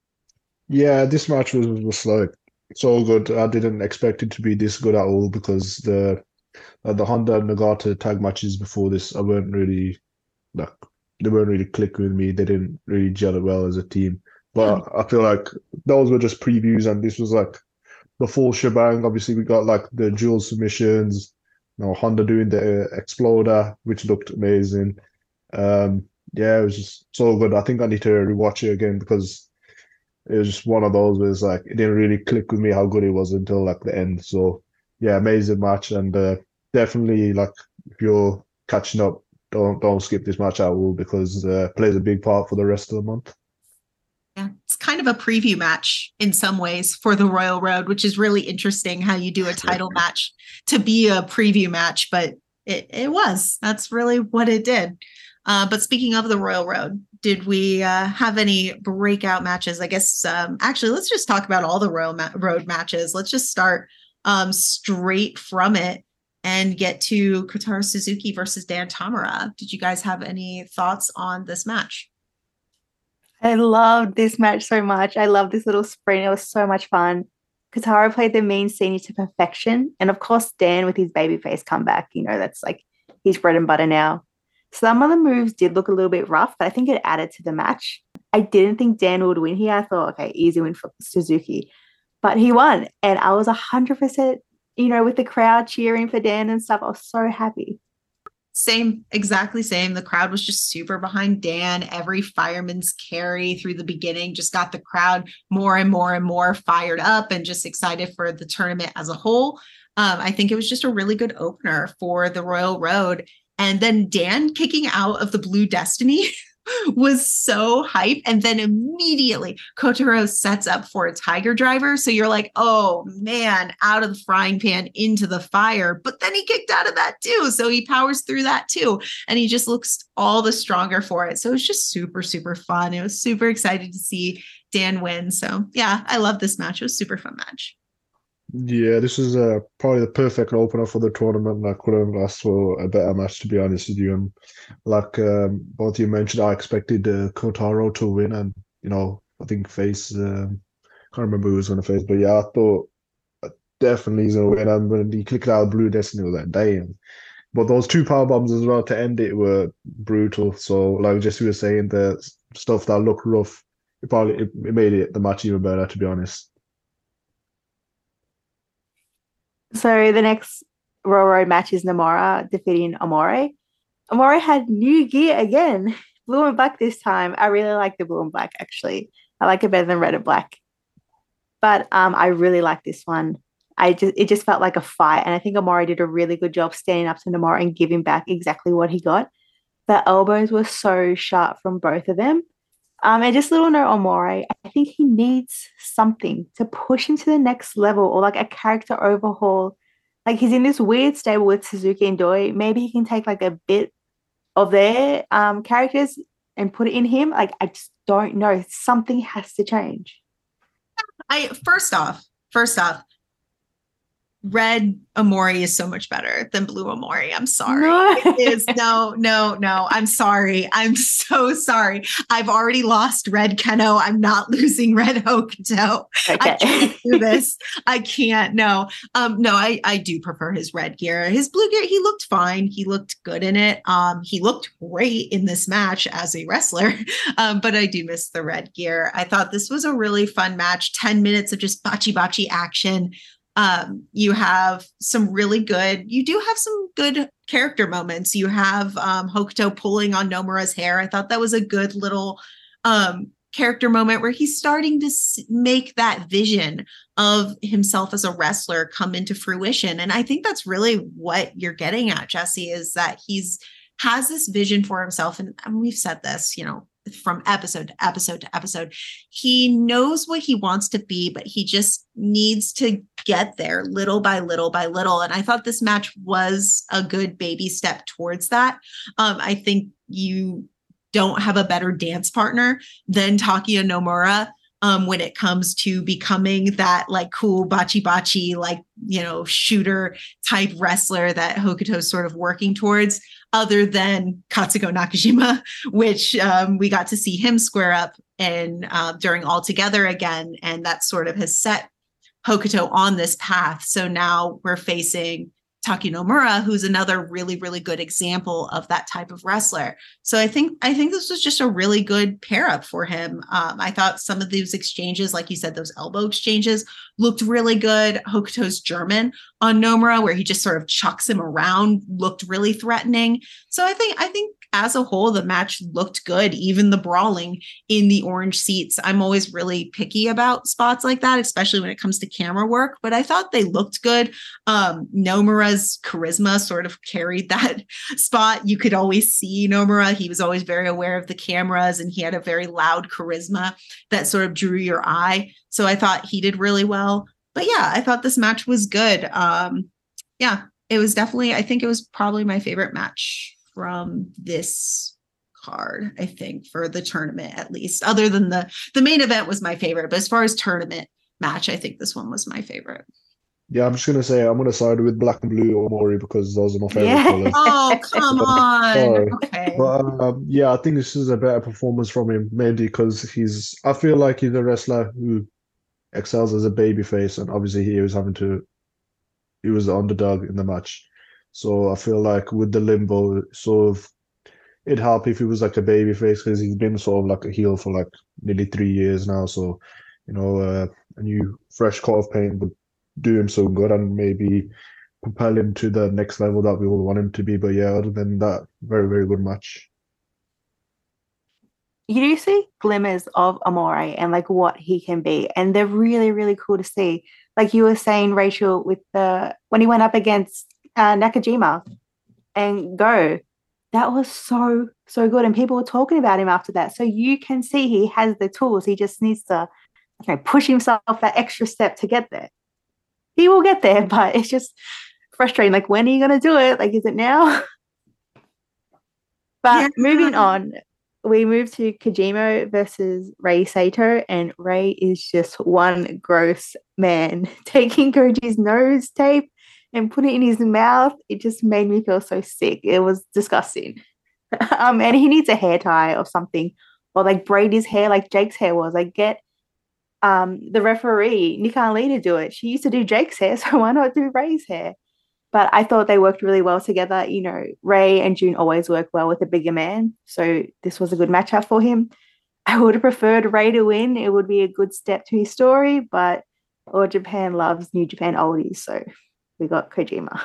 Yeah, this match was was like so good. I didn't expect it to be this good at all because the uh, the Honda Nagata tag matches before this I weren't really like they weren't really clicking with me. They didn't really gel well as a team. But I feel like those were just previews, and this was like the full shebang. Obviously, we got like the dual submissions. You know, Honda doing the uh, exploder, which looked amazing. Um, yeah, it was just so good. I think I need to rewatch it again because it was just one of those where it's like it didn't really click with me how good it was until like the end. So yeah, amazing match, and uh, definitely like if you're catching up don't don't skip this match out all because uh, plays a big part for the rest of the month. Yeah, it's kind of a preview match in some ways for the Royal Road, which is really interesting how you do a title match to be a preview match, but it, it was. That's really what it did. Uh, but speaking of the Royal Road, did we uh, have any breakout matches? I guess um, actually, let's just talk about all the Royal Ma- Road matches. Let's just start um, straight from it and get to Kotaro Suzuki versus Dan Tamura. Did you guys have any thoughts on this match? I loved this match so much. I love this little sprint. It was so much fun. Kotaro played the mean senior to perfection. And of course, Dan with his babyface comeback, you know, that's like his bread and butter now. Some of the moves did look a little bit rough, but I think it added to the match. I didn't think Dan would win here. I thought, okay, easy win for Suzuki. But he won. And I was 100%, you know, with the crowd cheering for Dan and stuff. I was so happy. Same, exactly same. The crowd was just super behind Dan. Every fireman's carry through the beginning just got the crowd more and more and more fired up and just excited for the tournament as a whole. Um, I think it was just a really good opener for the Royal Road. And then Dan kicking out of the Blue Destiny was so hype. And then immediately Kotaro sets up for a tiger driver. So you're like, oh man, out of the frying pan into the fire. But then he kicked out of that too. So he powers through that too. And he just looks all the stronger for it. So it's just super, super fun. It was super excited to see Dan win. So yeah, I love this match. It was super fun match. Yeah, this is uh, probably the perfect opener for the tournament. I couldn't ask for a better match, to be honest with you. And like um, both you mentioned, I expected uh, Kotaro to win, and you know, I think face. Um, can't remember who was going to face, but yeah, I thought uh, definitely he's going to win. And when he clicked out Blue Destiny, was like, damn. But those two power bombs as well to end it were brutal. So, like we were saying, the stuff that looked rough, it probably it, it made it the match even better, to be honest. So the next Road match is Nomura defeating Omori. Omori had new gear again, blue and black this time. I really like the blue and black actually. I like it better than red and black. But um, I really like this one. I just it just felt like a fight, and I think Omori did a really good job standing up to Nomura and giving back exactly what he got. The elbows were so sharp from both of them. Um, and just a little note on Omori, I think he needs something to push him to the next level or like a character overhaul. Like he's in this weird stable with Suzuki and Doi. Maybe he can take like a bit of their um, characters and put it in him. Like I just don't know. Something has to change. I first off, first off, red Omori is so much better than blue Omori. I'm sorry. No. it is no, no, no. I'm sorry. I'm so sorry. I've already lost red Keno. I'm not losing red Hokuto. Okay. I can't do this. I can't. No. Um, no, I, I do prefer his red gear. His blue gear, he looked fine. He looked good in it. Um, he looked great in this match as a wrestler. Um, but I do miss the red gear. I thought this was a really fun match. 10 minutes of just bachi bachi action um, you have some really good you do have some good character moments. You have um, hokuto pulling on nomura's hair. I thought that was a good little um, character moment where he's starting to make that vision of himself as a wrestler come into fruition. And i think that's really what you're getting at jesse is that he's has this vision for himself. And, and we've said this you know from episode to episode to episode. He knows what he wants to be, but he just needs to get there little by little by little. And I thought this match was a good baby step towards that. Um, I think you don't have a better dance partner than Takuya Nomura um, when it comes to becoming that like cool bachi bachi, like, you know, shooter type wrestler that Hokuto's sort of working towards, other than Katsuhiko Nakajima, which um, we got to see him square up and uh, during All Together again. And that sort of has set Hokuto on this path. So now we're facing Takuya Nomura, who's another really, really good example of that type of wrestler. So I think I think this was just a really good pair up for him. Um, I thought some of these exchanges, like you said, those elbow exchanges looked really good. Hokuto's German on Nomura, where he just sort of chucks him around, looked really threatening. So I think I think as a whole, the match looked good, even the brawling in the orange seats. I'm always really picky about spots like that, especially when it comes to camera work, but I thought they looked good. Um, Nomura's charisma sort of carried that spot. You could always see Nomura. He was always very aware of the cameras and he had a very loud charisma that sort of drew your eye. So I thought he did really well. But yeah, I thought this match was good. Um, yeah, it was definitely, I think it was probably my favorite match from this card i think for the tournament at least other than the the main event was my favorite but as far as tournament match i think this one was my favorite. Yeah i'm just gonna say i'm gonna side with black and blue Omori because those are my favorite yeah. colors. Oh come on. Okay. but um, yeah i think this is a better performance from him mainly because he's i feel like he's a wrestler who excels as a baby face and obviously he was having to he was the underdog in the match so I feel like with the limbo, sort of it'd help if he was like a baby face because he's been sort of like a heel for like nearly three years now. So, you know, uh, a new fresh coat of paint would do him so good and maybe propel him to the next level that we all want him to be. But yeah, other than that, very, very good match. You do see glimmers of Omori and like what he can be, and they're really, really cool to see. Like you were saying, Rachel, with the when he went up against uh, Nakajima and Go, that was so so good, and people were talking about him after that. So you can see he has the tools. He just needs to you know, push himself that extra step to get there. He will get there, but it's just frustrating. Like, when are you going to do it? Like, is it now? but yeah. moving on, we move to Kojima versus Rei Saito, and Ray is just one gross man taking Koji's nose tape and put it in his mouth. It just made me feel so sick. It was disgusting. um, and he needs a hair tie or something, or like braid his hair like Jake's hair was. Like get um the referee Nikan Lee to do it. She used to do Jake's hair, so why not do Ray's hair? But I thought they worked really well together. You know, Ray and June always work well with a bigger man, so this was a good matchup for him. I would have preferred Ray to win. It would be a good step to his story, but All Japan loves New Japan oldies, so we got Kojima.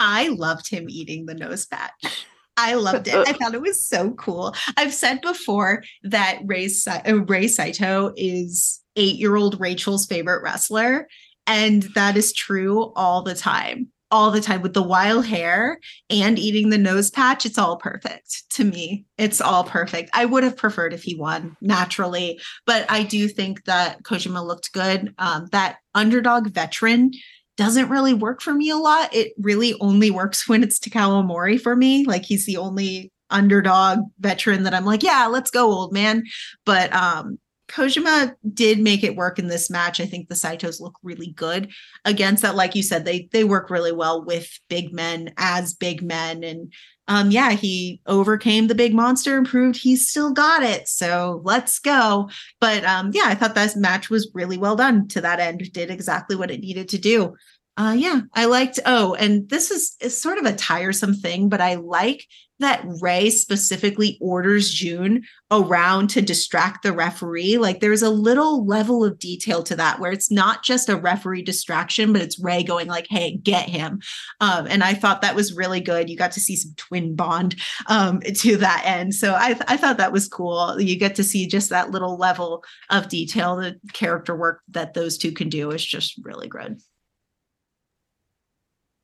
I loved him eating the nose patch. I loved it. I thought it was so cool. I've said before that Ray, uh, Rei Saito is eight year old Rachel's favorite wrestler. And that is true all the time. All the time with the wild hair and eating the nose patch. It's all perfect to me. It's all perfect. I would have preferred if he won naturally, but I do think that Kojima looked good. Um, that underdog veteran doesn't really work for me a lot. It really only works when it's Takao Omori for me. Like he's the only underdog veteran that I'm like, yeah, let's go, old man. But um Kojima did make it work in this match. I think the Saitos look really good against that. Like you said, they they work really well with big men as big men. And um, yeah, he overcame the big monster and proved he's still got it. So let's go. But um, yeah, I thought that match was really well done to that end. Did exactly what it needed to do. Uh, yeah, I liked. Oh, and this is, is sort of a tiresome thing, but I like that Ray specifically orders June around to distract the referee. Like there's a little level of detail to that where it's not just a referee distraction, but it's Ray going like, "Hey, get him." Um, and I thought that was really good. You got to see some twin bond um, to that end, so I, I thought that was cool. You get to see just that little level of detail, the character work that those two can do is just really good.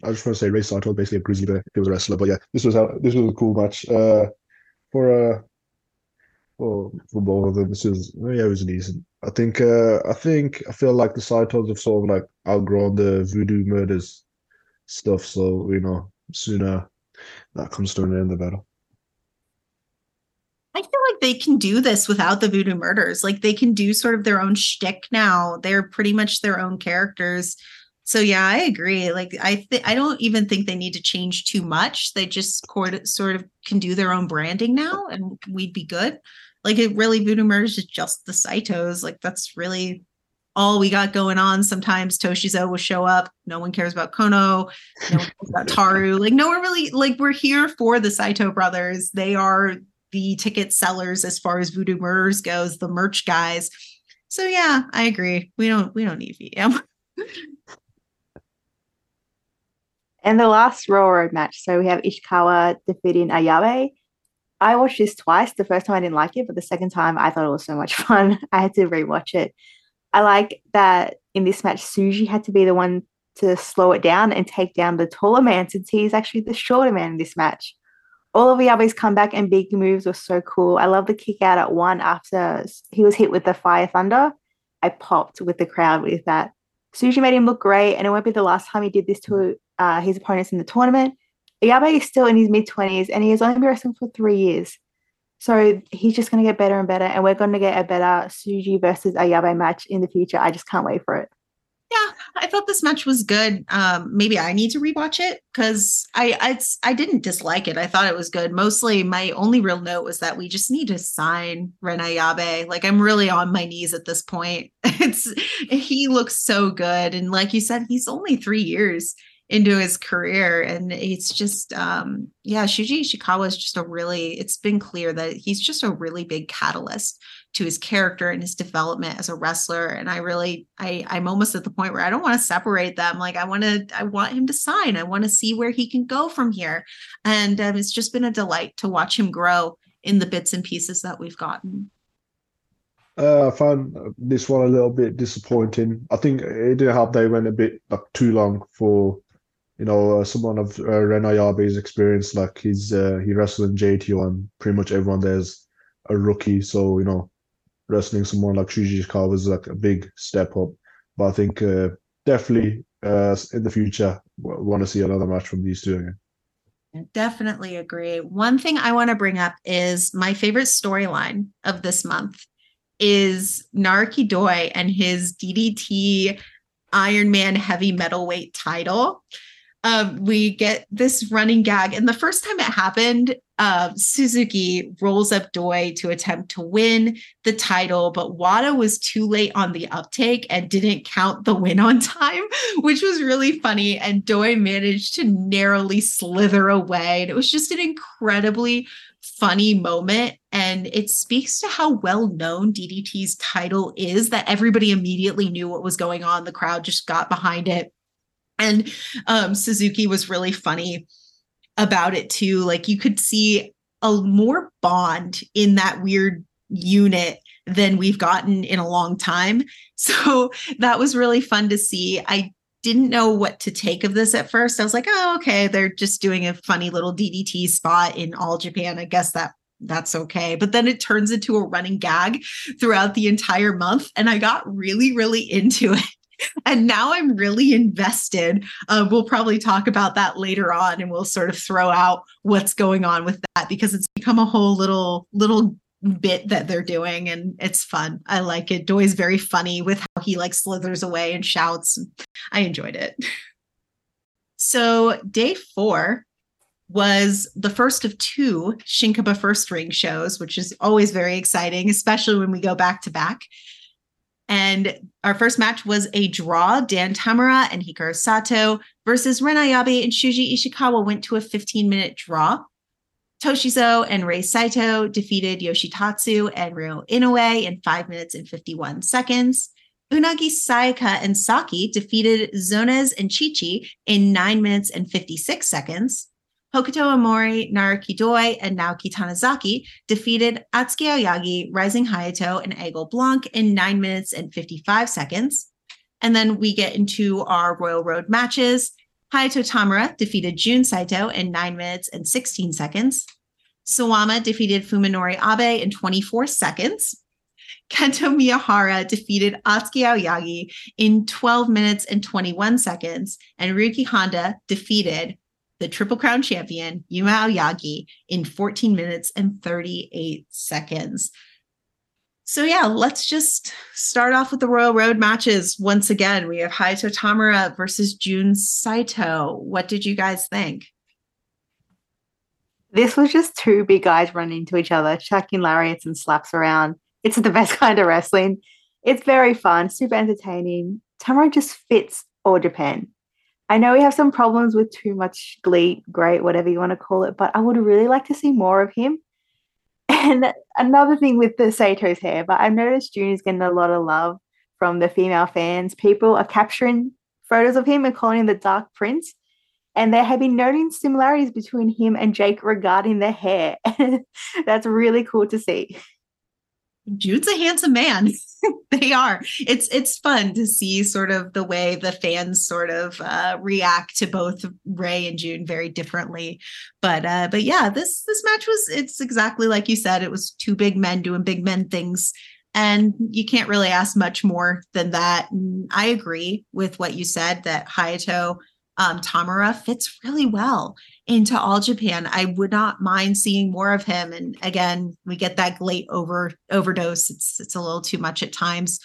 I just want to say Rei Saito basically a grizzly bear. He was a wrestler, but yeah, this was how this was a cool match. Uh, for uh, for for both of them, this is yeah, it was decent. I think uh, I think I feel like the Saitos have sort of like outgrown the voodoo murders stuff. So you know, sooner that comes to an end, the better. I feel like they can do this without the voodoo murders. Like they can do sort of their own shtick now. They're pretty much their own characters so yeah, I agree. Like I th- I don't even think they need to change too much. They just sort of can do their own branding now, and we'd be good. Like it really Voodoo Murders is just the Saitos. Like that's really all we got going on. Sometimes Toshizo will show up. No one cares about Kono. No one cares about Taru. Like no one really like we're here for the Saito brothers. They are the ticket sellers as far as Voodoo Murders goes, the merch guys. So yeah, I agree. We don't we don't need VM. And the last Road match, so we have Ishikawa defeating Ayabe. I watched this twice. The first time I didn't like it, but the second time I thought it was so much fun. I had to rewatch it. I like that in this match, Shuji had to be the one to slow it down and take down the taller man since he's actually the shorter man in this match. All of Ayabe's comeback and big moves were so cool. I love the kick out at one after he was hit with the fire thunder. I popped with the crowd with that. Shuji made him look great, and it won't be the last time he did this to uh, his opponents in the tournament. Ayabe is still in his mid 20s and he has only been wrestling for three years. So he's just going to get better and better. And we're going to get a better Shuji versus Ayabe match in the future. I just can't wait for it. Yeah, I thought this match was good. Um, maybe I need to rewatch it because I, I I didn't dislike it. I thought it was good. Mostly, my only real note was that we just need to sign Ren Ayabe. Like I'm really on my knees at this point. It's he looks so good, and like you said, he's only three years into his career. And it's just, um, yeah, Shuji Ishikawa is just a really, it's been clear that he's just a really big catalyst to his character and his development as a wrestler. And I really, I, I'm almost at the point where I don't want to separate them. Like I want to, I want him to sign. I want to see where he can go from here. And um, it's just been a delight to watch him grow in the bits and pieces that we've gotten. Uh, I found this one a little bit disappointing. I think it didn't help they went a bit like too long for you know, uh, someone of uh, Ren Ayabe's experience, like he's uh, he wrestled in JTO and pretty much everyone there's a rookie. So you know, wrestling someone like Shuji Ishikawa was like a big step up. But I think uh, definitely uh, in the future, want to see another match from these two again. Definitely agree. One thing I want to bring up is my favorite storyline of this month is Naruki Doi and his DDT Iron Man heavy metalweight title um, we get this running gag. And the first time it happened, uh, Suzuki rolls up Doi to attempt to win the title, but Wada was too late on the uptake and didn't count the win on time, which was really funny. And Doi managed to narrowly slither away. And it was just an incredibly funny moment. And it speaks to how well known DDT's title is that everybody immediately knew what was going on. The crowd just got behind it and um, Suzuki was really funny about it too. Like you could see a more bond in that weird unit than we've gotten in a long time. So that was really fun to see. I didn't know what to take of this at first. I was like, oh, okay, they're just doing a funny little DDT spot in all Japan. I guess that that's okay. But then it turns into a running gag throughout the entire month. And I got really, really into it and now I'm really invested. Uh, we'll probably talk about that later on, and we'll sort of throw out what's going on with that because it's become a whole little little bit that they're doing, and it's fun. I like it. Doi's very funny with how he like slithers away and shouts. I enjoyed it. So day four was the first of two Shinkiba First Ring shows, which is always very exciting, especially when we go back to back. And our first match was a draw. Dan Tamura and Hikaru Sato versus Ren Ayabe and Shuji Ishikawa went to a 15 minute draw. Toshizo and Rei Saito defeated Yoshitatsu and Ryo Inoue in 5 minutes and 51 seconds. Unagi Sayaka and Saki defeated Zones and Chichi in 9 minutes and 56 seconds. Hokuto Omori, Naruki Doi, and Naoki Tanizaki defeated Atsuki Aoyagi, Rising Hayato, and Aigle Blanc in 9 minutes and 55 seconds. And then we get into our Royal Road matches. Hayato Tamura defeated Jun Saito in 9 minutes and 16 seconds. Suwama defeated Fuminori Abe in 24 seconds. Kento Miyahara defeated Atsuki Aoyagi in 12 minutes and 21 seconds. And Ryuki Honda defeated the Triple Crown champion, Yuma Aoyagi, in 14 minutes and 38 seconds. So, yeah, let's just start off with the Royal Road matches. Once again, we have Hayato Tamura versus Jun Saito. What did you guys think? This was just two big guys running into each other, chucking lariats and slaps around. It's the best kind of wrestling. It's very fun, super entertaining. Tamura just fits all Japan. I know we have some problems with too much glee, great, whatever you want to call it, but I would really like to see more of him. And another thing with the Sato's hair, but I've noticed is getting a lot of love from the female fans. People are capturing photos of him and calling him the Dark Prince. And there have been noting similarities between him and Jake regarding the hair. That's really cool to see. Jun's a handsome man. they are. It's it's fun to see sort of the way the fans sort of uh, react to both Ray and June very differently. But uh, but yeah, this this match was it's exactly like you said. It was two big men doing big men things. And you can't really ask much more than that. And I agree with what you said that Hayato um, Tamura fits really well into All Japan. I would not mind seeing more of him. And again, we get that late over overdose. It's it's a little too much at times.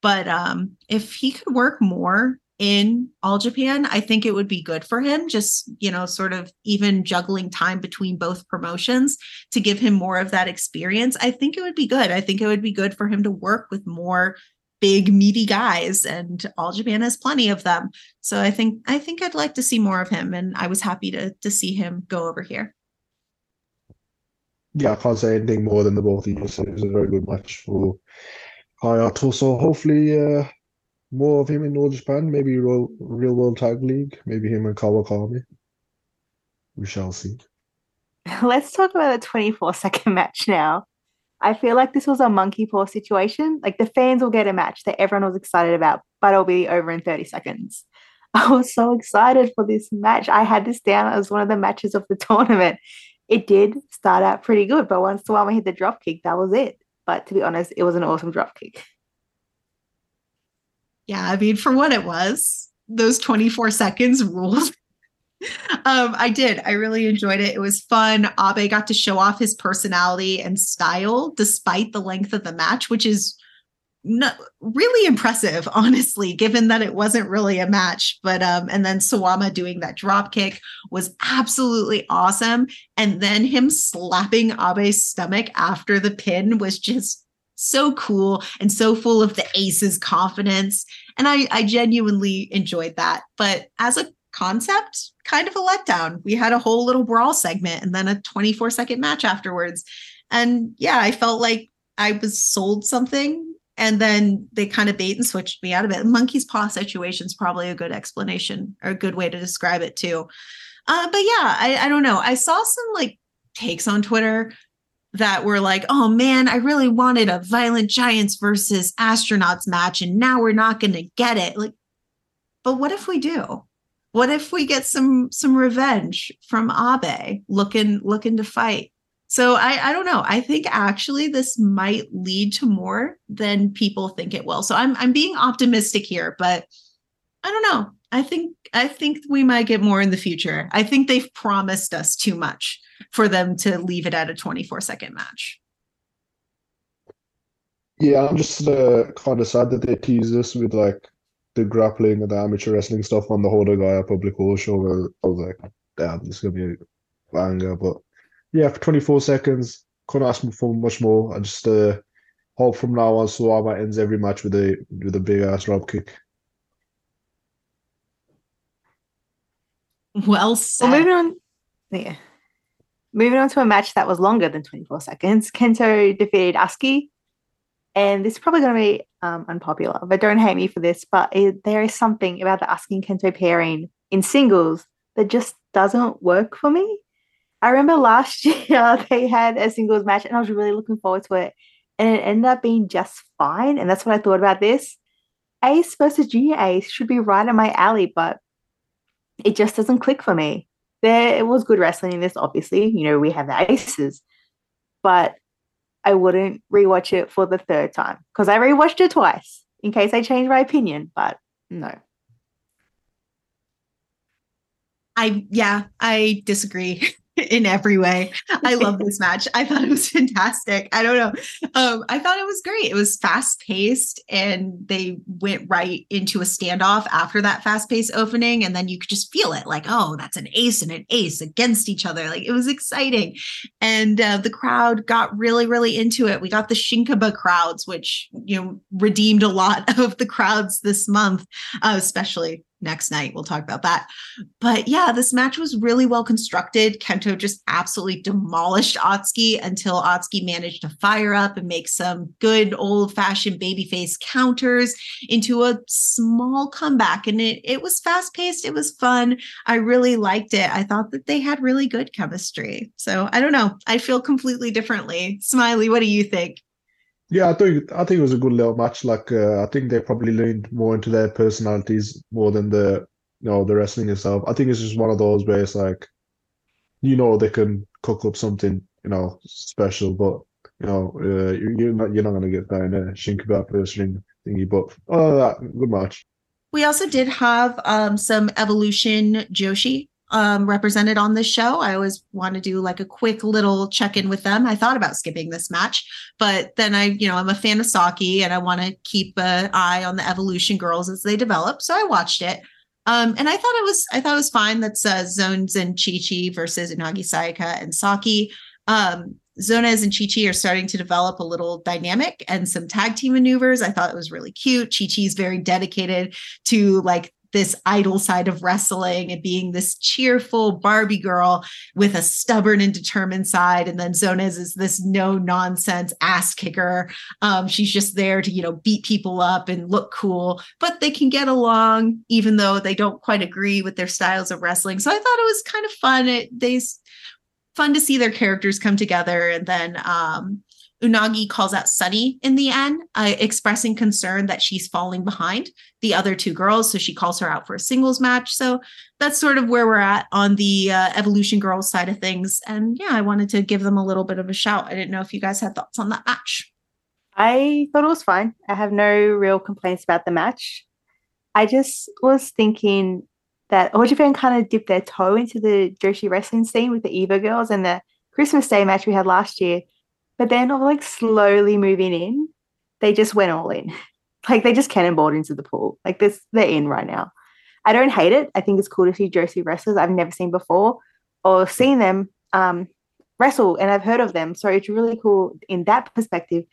But um, if he could work more in All Japan, I think it would be good for him. Just you know, sort of even juggling time between both promotions to give him more of that experience. I think it would be good. I think it would be good for him to work with more big meaty guys and all Japan has plenty of them. So I think I think I'd like to see more of him and I was happy to to see him go over here. Yeah, I can't say anything more than the both of you. So it was a very good match for Hayato. So hopefully uh, more of him in All Japan, maybe real, real World Tag League, maybe him and Kawakami. We shall see. Let's talk about the 24 second match now. I feel like this was a monkey paw situation. Like the fans will get a match that everyone was excited about, but it'll be over in 30 seconds. I was so excited for this match. I had this down as one of the matches of the tournament. It did start out pretty good, but once Suwama hit the drop kick, that was it. But to be honest, it was an awesome drop kick. Yeah, I mean, for what it was, those 24 seconds ruled. um, I did. I really enjoyed it. It was fun. Abe got to show off his personality and style despite the length of the match, which is no, really impressive, honestly, given that it wasn't really a match. But um, and then Suwama doing that drop kick was absolutely awesome. And then him slapping Abe's stomach after the pin was just so cool and so full of the ace's confidence. And I, I genuinely enjoyed that. But as a concept, kind of a letdown. We had a whole little brawl segment and then a 24 second match afterwards. And yeah, I felt like I was sold something and then they kind of bait and switched me out of it. Monkey's paw situation is probably a good explanation or a good way to describe it too. Uh, but yeah, I, I don't know. I saw some like takes on Twitter that were like, oh man, I really wanted a violent giants versus astronauts match, and now we're not going to get it. Like, but what if we do? What if we get some some revenge from Abe looking looking to fight? So I, I don't know. I think actually this might lead to more than people think it will. So I'm I'm being optimistic here, but I don't know. I think I think we might get more in the future. I think they've promised us too much for them to leave it at a 24 second match. Yeah, I'm just uh, kind of sad that they tease us with like the grappling and the amateur wrestling stuff on the Hodogaya Public Hall show. Where I was like, damn, this is gonna be a banger. But yeah, for 24 seconds, couldn't ask for much more. I just uh, hope from now on Suwama ends every match with a with a big ass drop kick. Well said. Well, moving on. Yeah. Moving on to a match that was longer than 24 seconds, Kento defeated Atsuki. And this is probably going to be um, unpopular, but don't hate me for this. But it, there is something about the asking Kento pairing in singles that just doesn't work for me. I remember last year they had a singles match and I was really looking forward to it. And it ended up being just fine. And that's what I thought about this. Ace versus Junior Ace should be right in my alley, but it just doesn't click for me there it was good wrestling in this obviously you know we have the aces but i wouldn't rewatch it for the third time because i rewatched it twice in case i change my opinion but no. I yeah i disagree in every way. I love this match. I thought it was fantastic. I don't know. Um, I thought it was great. It was fast paced and they went right into a standoff after that fast paced opening. And then you could just feel it like, oh, that's an ace and an ace against each other. Like it was exciting. And uh, the crowd got really, really into it. We got the Shinkiba crowds, which, you know, redeemed a lot of the crowds this month, uh, especially next night. We'll talk about that. But yeah, this match was really well constructed. Kento just absolutely demolished Atsuki until Atsuki managed to fire up and make some good old fashioned babyface counters into a small comeback. And it, it was fast paced. It was fun. I really liked it. I thought that they had really good chemistry. So I don't know. I feel completely differently. Smiley, what do you think? Yeah, I think I think it was a good little match. Like uh, I think they probably leaned more into their personalities more than the you know the wrestling itself. I think it's just one of those where it's like, you know, they can cook up something you know special, but you know uh, you're not you're not gonna get that in a Shinkiba first ring thingy. But other that, good match. We also did have um, some evolution Joshi um, represented on this show. I always want to do like a quick little check in with them. I thought about skipping this match, but then I, you know, I'm a fan of Saki and I want to keep an eye on the Evolution girls as they develop. So I watched it. Um, and I thought it was, I thought it was fine. That's uh, Zones and Chi Chi versus Unagi Sayaka and Saki. Um, Zones and Chi Chi are starting to develop a little dynamic and some tag team maneuvers. I thought it was really cute. Chi Chi is very dedicated to like this idol side of wrestling and being this cheerful Barbie girl with a stubborn and determined side. And then Zones is this no nonsense ass kicker. Um, she's just there to, you know, beat people up and look cool, but they can get along even though they don't quite agree with their styles of wrestling. So I thought it was kind of fun. It, they fun to see their characters come together. And then um, Unagi calls out Sunny in the end, uh, expressing concern that she's falling behind the other two girls. So she calls her out for a singles match. So that's sort of where we're at on the uh, Evolution Girls side of things. And yeah, I wanted to give them a little bit of a shout. I didn't know if you guys had thoughts on that match. I thought it was fine. I have no real complaints about the match. I just was thinking that All Japan kind of dipped their toe into the Joshi wrestling scene with the Evo girls and the Christmas Day match we had last year but they're not like slowly moving in. They just went all in. Like they just cannonballed into the pool. Like this, they're in right now. I don't hate it. I think it's cool to see Joshi wrestlers I've never seen before or seen them um, wrestle and I've heard of them. So it's really cool in that perspective.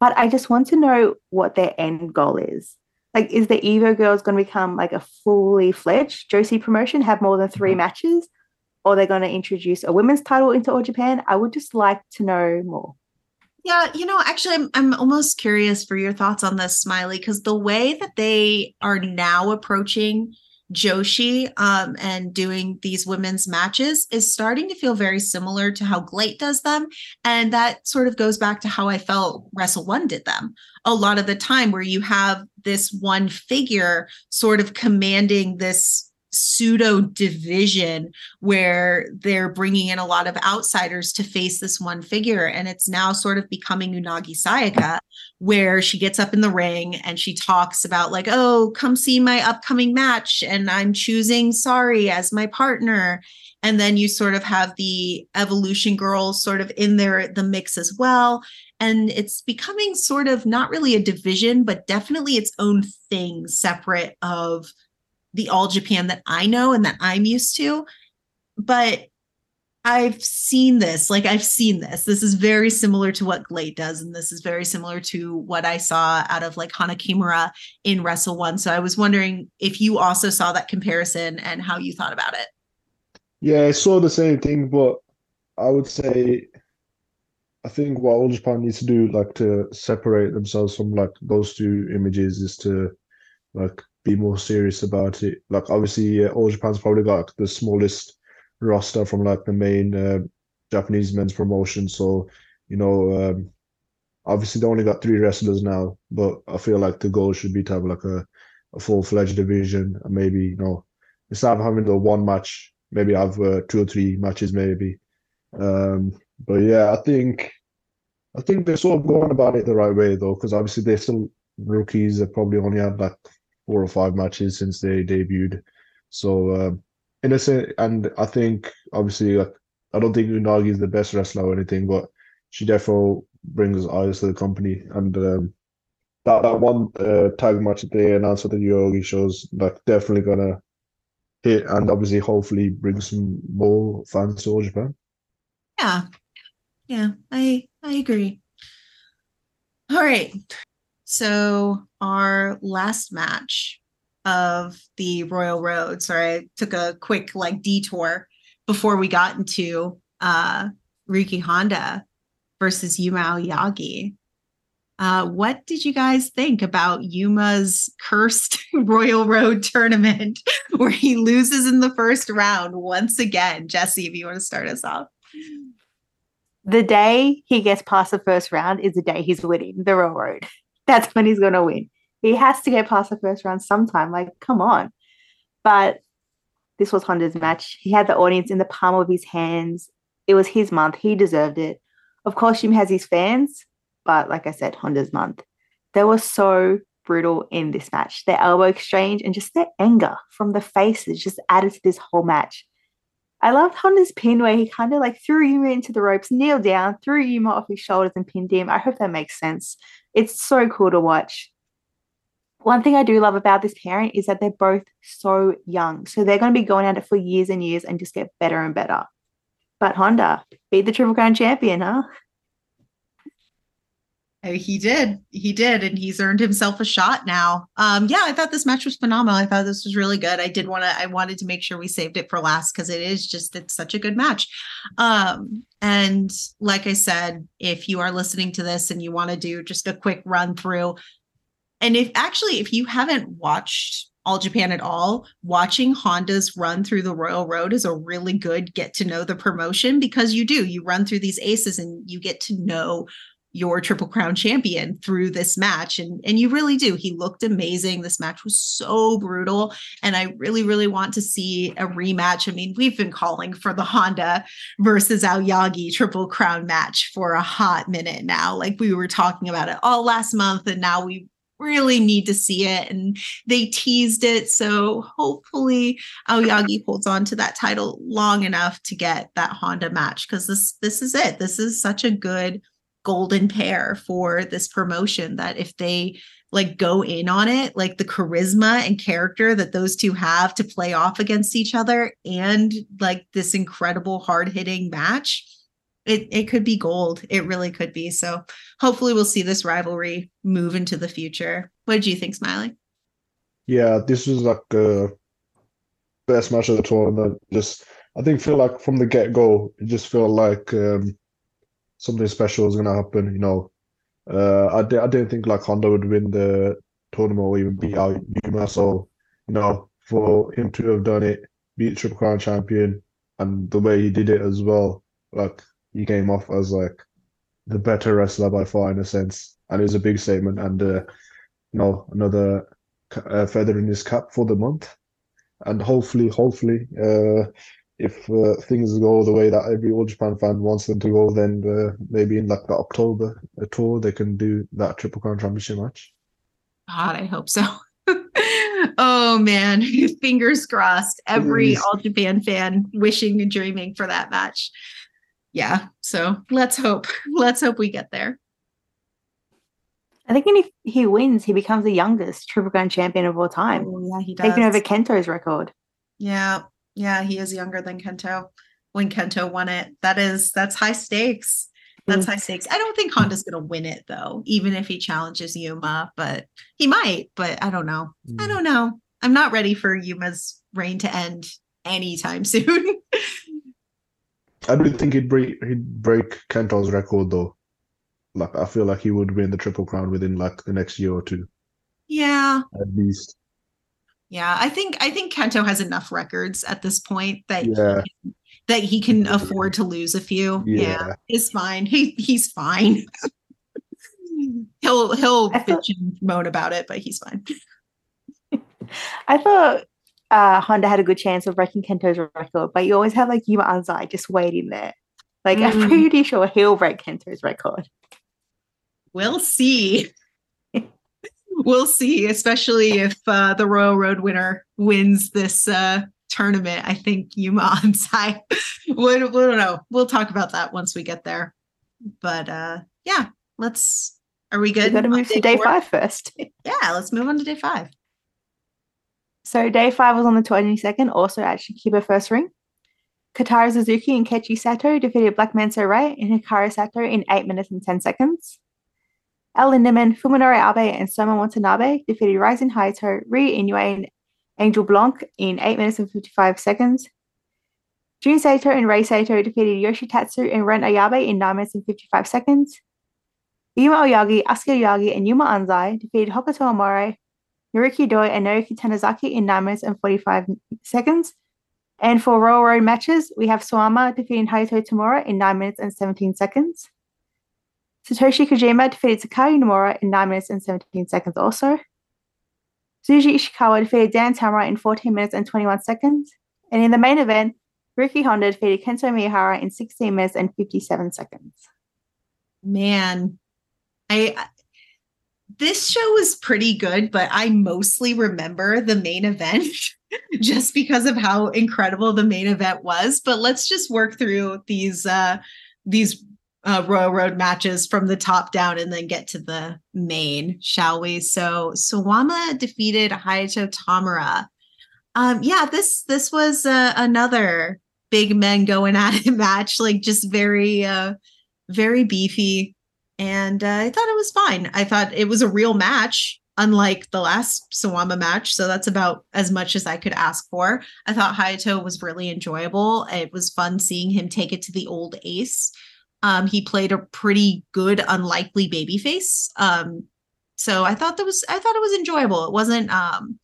But I just want to know what their end goal is. Like, is the Evo Girls going to become like a fully fledged Joshi promotion, have more than 3 mm-hmm. matches? Or they're going to introduce a women's title into All Japan? I would just like to know more. Yeah, you know, actually, I'm, I'm almost curious for your thoughts on this, Smiley, because the way that they are now approaching Joshi um, and doing these women's matches is starting to feel very similar to how GLEAT does them. And that sort of goes back to how I felt Wrestle One did them a lot of the time, where you have this one figure sort of commanding this pseudo division where they're bringing in a lot of outsiders to face this one figure. And it's now sort of becoming Unagi Sayaka, where she gets up in the ring and she talks about, like, oh, come see my upcoming match. And I'm choosing Saori as my partner. And then you sort of have the evolution girls sort of in there, the mix as well. And it's becoming sort of not really a division, but definitely its own thing, separate of the all Japan that I know and that I'm used to. But I've seen this, like I've seen this. This is very similar to what GLEAT does, and this is very similar to what I saw out of like Hana Kimura in Wrestle One. So I was wondering if you also saw that comparison and how you thought about it. Yeah, I saw the same thing, but I would say I think what All Japan needs to do, like to separate themselves from like those two images, is to like be more serious about it. Like obviously, uh, All Japan's probably got the smallest roster from like the main uh, Japanese men's promotion. So you know, um, obviously they only got three wrestlers now, but I feel like the goal should be to have like a, a full fledged division. And maybe you know, instead of having the one match, maybe have uh, two or three matches, maybe. Um, but yeah, I think I think they're sort of going about it the right way though, because obviously they're still rookies. They probably only have like four or five matches since they debuted. So um, in a sense, and I think obviously like, I don't think Unagi is the best wrestler or anything, but she definitely brings eyes to the company. And um, that that one uh, tag match that they announced at the Yogi shows like definitely gonna hit and obviously hopefully bring some more fans to Japan. Yeah, yeah, I I agree. All right, so, our last match of the Royal Road. Sorry, I took a quick like detour before we got into uh Ryuki Honda versus Yuma Aoyagi. Uh, what did you guys think about Yuma's cursed Royal Road tournament where he loses in the first round once again? Jesse, if you want to start us off. The day he gets past the first round is the day he's winning the Royal Road that's when he's going to win. He has to get past the first round sometime. Like, come on. But this was Honda's match. He had the audience in the palm of his hands. It was his month. He deserved it. Of course, Jim has his fans, but like I said, Honda's month. They were so brutal in this match. Their elbow exchange and just their anger from the faces just added to this whole match. I loved Honda's pin where he kind of like threw Yuma into the ropes, kneeled down, threw Yuma off his shoulders, and pinned him. I hope that makes sense. It's so cool to watch. One thing I do love about this pairing is that they're both so young. So they're going to be going at it for years and years and just get better and better. But Honda, beat the Triple Crown champion, huh? Uh, He did. He did. And he's earned himself a shot now. Um, yeah, I thought this match was phenomenal. I thought this was really good. I did want to, I wanted to make sure we saved it for last because it is just, it's such a good match. Um, and like I said, if you are listening to this and you want to do just a quick run through, and if actually, if you haven't watched All Japan at all, watching Honda's run through the Royal Road is a really good get to know the promotion because you do. You run through these aces and you get to know your triple crown champion through this match and and you really do. He looked amazing. This match was so brutal and i really really want to see a rematch. I mean we've been calling for the honda versus aoyagi triple crown match for a hot minute now. Like we were talking about it all last month and now we really need to see it and they teased it. So hopefully aoyagi holds on to that title long enough to get that honda match because this this is it. This is such a good golden pair for this promotion that if they like go in on it like the charisma and character that those two have to play off against each other and like this incredible hard-hitting match it it could be gold. It really could be. So hopefully we'll see this rivalry move into the future. What did you think smiley? Yeah, this was like uh best match of the tournament. Just I think feel like from the get go, it just felt like um something special was gonna happen. You know, uh, I I didn't think like Honda would win the tournament or even beat out Yuma. So you know, for him to have done it, beat Triple Crown champion, and the way he did it as well, like he came off as like the better wrestler by far in a sense, and it was a big statement and uh, you know another uh, feather in his cap for the month, and hopefully, hopefully, uh, if uh, things go the way that every All Japan fan wants them to go, then uh, maybe in like the October uh, tour they can do that Triple Crown Championship match. god i hope so oh man fingers crossed every Please. all japan fan wishing and dreaming for that match yeah so let's hope let's hope we get there I think if he wins, he becomes the youngest Triple Crown champion of all time, Oh, yeah he does. taking over Kento's record. Yeah, yeah, he is younger than Kento. When Kento won it, that is that's high stakes. That's Mm. high stakes. I don't think Honda's gonna win it though, even if he challenges Yuma, but he might. But I don't know. I Mm. don't know. I'm not ready for Yuma's reign to end anytime soon. I do think he'd break he'd break Kento's record though. Like I feel like he would win the Triple Crown within like the next year or two yeah, at least. Yeah. I think I think Kento has enough records at this point that Yeah. that he can afford to lose a few. Yeah, Yeah. it's fine. He he's fine. he'll he'll I thought- bitch and moan about it, but he's fine. I thought uh, Honda had a good chance of breaking Kento's record, but you always have like Yuma Anzai just waiting there. Like I'm Mm. pretty sure he'll break Kento's record. We'll see. We'll see, especially if uh, the Royal Road winner wins this uh, tournament. I think Yuma Anzai would, we don't know. We'll talk about that once we get there. But uh, yeah, let's. Are we good? We got to move to day four? five first. Yeah, let's move on to day five. So day five was on the 22nd, also at Shinkiba First Ring. Kotaro Suzuki and Kechi Sato defeated Black Menso-re and Hikaru Sato in 8 minutes and 10 seconds. El Lindaman, Fuminori Abe, and Soma Watanabe defeated Rising Hayato, Ryo Inoue, and Aigle Blanc in 8 minutes and 55 seconds. Jun Saito and Rei Saito defeated Yoshitatsu and Ren Ayabe in 9 minutes and 55 seconds. Yuma Aoyagi, Atsuki Aoyagi, and Yuma Anzai defeated Hokuto Omori, Naruki Doi and Naoki Tanizaki in 9 minutes and 45 seconds. And for Royal Road matches, we have Suwama defeating Hayato Tamura in 9 minutes and 17 seconds. Satoshi Kojima defeated Sakai Nomura in 9 minutes and 17 seconds also. Shuji Ishikawa defeated Dan Tamura in 14 minutes and 21 seconds. And in the main event, Ryuki Honda defeated Kento Miyahara in 16 minutes and 57 seconds. Man, I this show was pretty good, but I mostly remember the main event just because of how incredible the main event was. But let's just work through these uh these uh, Royal Road matches from the top down and then get to the main, shall we? So Suwama defeated Hayato Tamura. Um, yeah, this this was uh, another big men going at it match, like just very uh very beefy And uh, I thought it was fine. I thought it was a real match, unlike the last Suwama match. So that's about as much as I could ask for. I thought Hayato was really enjoyable. It was fun seeing him take it to the old ace. Um, he played a pretty good, unlikely babyface. Um, so I thought that was I thought it was enjoyable. It wasn't um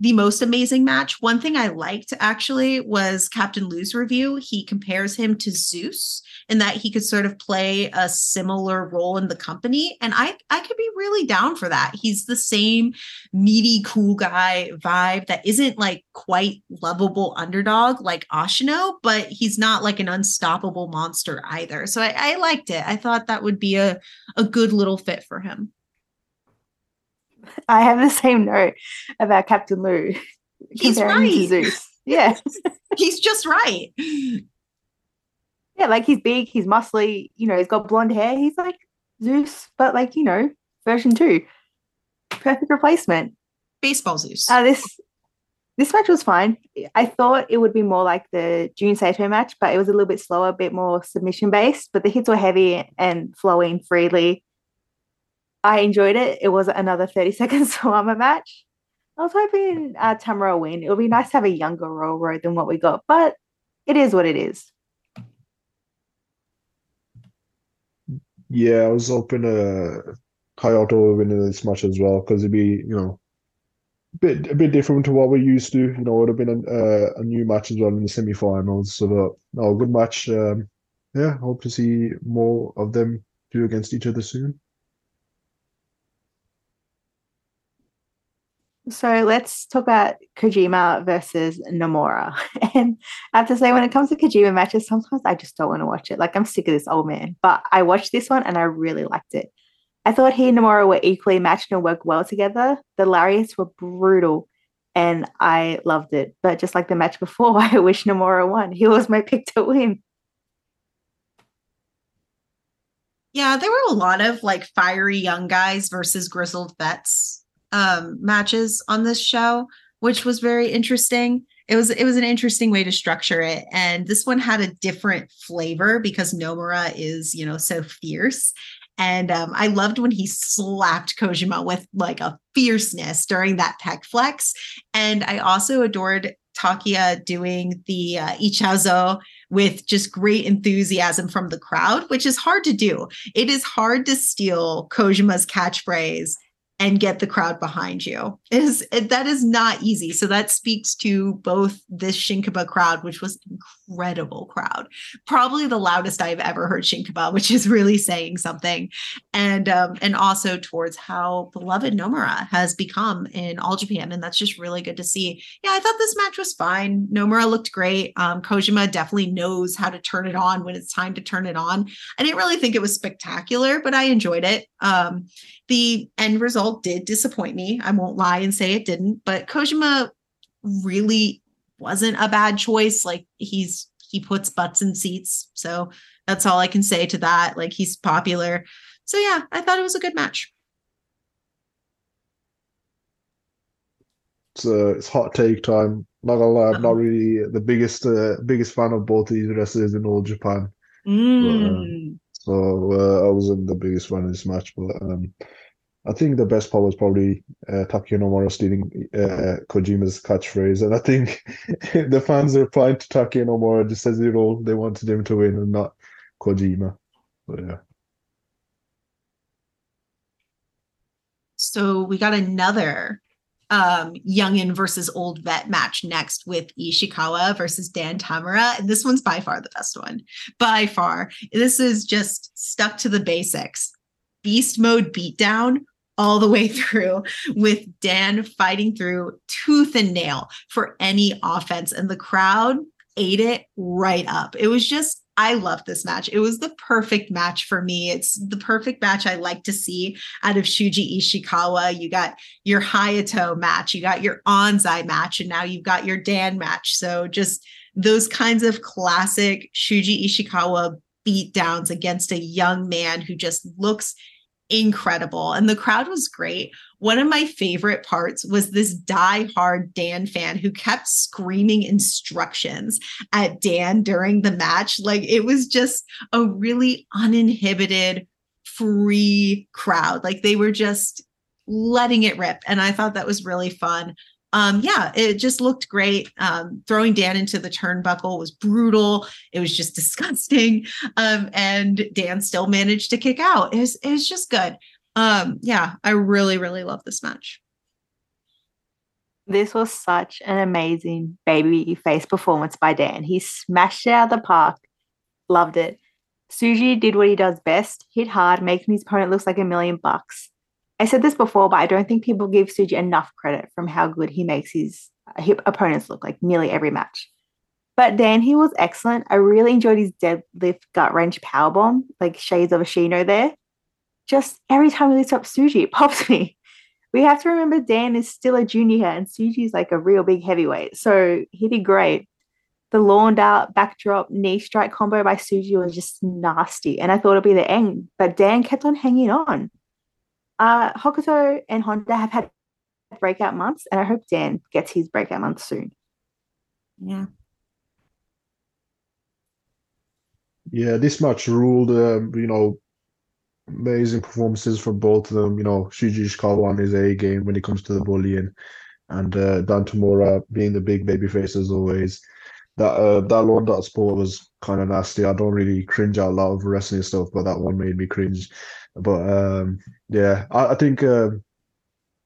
the most amazing match. One thing I liked actually was Captain Lou's review. He compares him to Zeus and that he could sort of play a similar role in the company. And I, I could be really down for that. He's the same meaty, cool guy vibe that isn't like quite lovable underdog like Ashino, but he's not like an unstoppable monster either. So I, I liked it. I thought that would be a, a good little fit for him. I have the same note about Captain Lou. He's right. Zeus. Yeah. he's just right. Yeah, like he's big, he's muscly, you know, he's got blonde hair. He's like Zeus, but like, you know, version two. Perfect replacement. Baseball Zeus. Uh, this this match was fine. I thought it would be more like the Jun Saito match, but it was a little bit slower, a bit more submission based, but the hits were heavy and flowing freely. I enjoyed it. It was another 30 second Suwama match. I was hoping uh, Tamura win. It would be nice to have a younger Royal Road than what we got, but it is what it is. Yeah, I was hoping uh, Hayato would win this match as well because it'd be, you know, a bit a bit different to what we're used to. You know, it would have been a, a new match as well in the semi-finals. So, uh, no, good match. Um, yeah, hope to see more of them do against each other soon. So let's talk about Kojima versus Nomura. And I have to say, when it comes to Kojima matches, sometimes I just don't want to watch it. Like I'm sick of this old man. But I watched this one and I really liked it. I thought he and Nomura were equally matched and worked well together. The lariats were brutal and I loved it. But just like the match before, I wish Nomura won. He was my pick to win. Yeah, there were a lot of like fiery young guys versus grizzled vets um, matches on this show, which was very interesting. It was it was an interesting way to structure it, and this one had a different flavor because Nomura is you know so fierce, and um, I loved when he slapped Kojima with like a fierceness during that pec flex, and I also adored Takuya doing the uh, Ichazo with just great enthusiasm from the crowd, which is hard to do. It is hard to steal Kojima's catchphrase and get the crowd behind you. Is it, that is not easy. So that speaks to both this shinkiba crowd which was incredible crowd probably the loudest i've ever heard shinkiba which is really saying something. And um and also towards how beloved nomura has become in all japan. And that's just really good to see. Yeah i thought this match was fine. Nomura looked great. Um kojima definitely knows how to turn it on when it's time to turn it on. I didn't really think it was spectacular but i enjoyed it. Um the end result did disappoint me. I won't lie and say it didn't, but Kojima really wasn't a bad choice. Like he's he puts butts in seats. So that's all I can say to that. Like he's popular. So yeah, I thought it was a good match. It's uh, it's hot take time. Not gonna lie, I'm not really the biggest uh, biggest fan of both these wrestlers in all Japan. Mm. But, um, so uh, I wasn't the biggest fan of this match, but um, I think the best part was probably uh, Takuya Nomura stealing uh, Kojima's catchphrase, and I think the fans are replying to Takuya Nomura just as you know they wanted him to win and not Kojima. But yeah. So we got another um youngin versus old vet match next with Ishikawa versus Dan Tamura. And this one's by far the best one. By far. This is just stuck to the basics. Beast mode beatdown all the way through with Dan fighting through tooth and nail for any offense. And the crowd ate it right up. It was just, I love this match. It was the perfect match for me. It's the perfect match I like to see out of Shuji Ishikawa. You got your Hayato match, you got your Anzai match, and now you've got your Dan match. So just those kinds of classic Shuji Ishikawa beatdowns against a young man who just looks incredible and the crowd was great. One of my favorite parts was this die-hard Dan fan who kept screaming instructions at Dan during the match. Like it was just a really uninhibited free crowd. Like they were just letting it rip. And I thought that was really fun. Um, yeah, it just looked great. Um, throwing Dan into the turnbuckle was brutal. It was just disgusting. Um, and Dan still managed to kick out. It was, it was just good. Um, yeah, I really, really love this match. This was such an amazing baby face performance by Dan. He smashed it out of the park. Loved it. Shuji did what he does best, hit hard, making his opponent look like a million bucks. I said this before, but I don't think people give Shuji enough credit from how good he makes his, uh, his opponents look like nearly every match. But Dan, he was excellent. I really enjoyed his deadlift gut wrench powerbomb, like shades of Ashino there. Just every time he lifts up Shuji, it pops me. We have to remember Dan is still a junior here, and Shuji's like a real big heavyweight. So he did great. The lawned out backdrop knee strike combo by Shuji was just nasty, and I thought it'd be the end, but Dan kept on hanging on. Uh, Hokuto and Honda have had breakout months, and I hope Dan gets his breakout month soon. Yeah. Yeah, this match ruled. Uh, you know, amazing performances from both of them. You know, Shuji Ishikawa on his A game when it comes to the bullying, and uh, Dan Tamura being the big baby face as always. That uh, that Lord that sport was kind of nasty. I don't really cringe out loud of wrestling stuff, but that one made me cringe. But um, yeah, I, I think uh,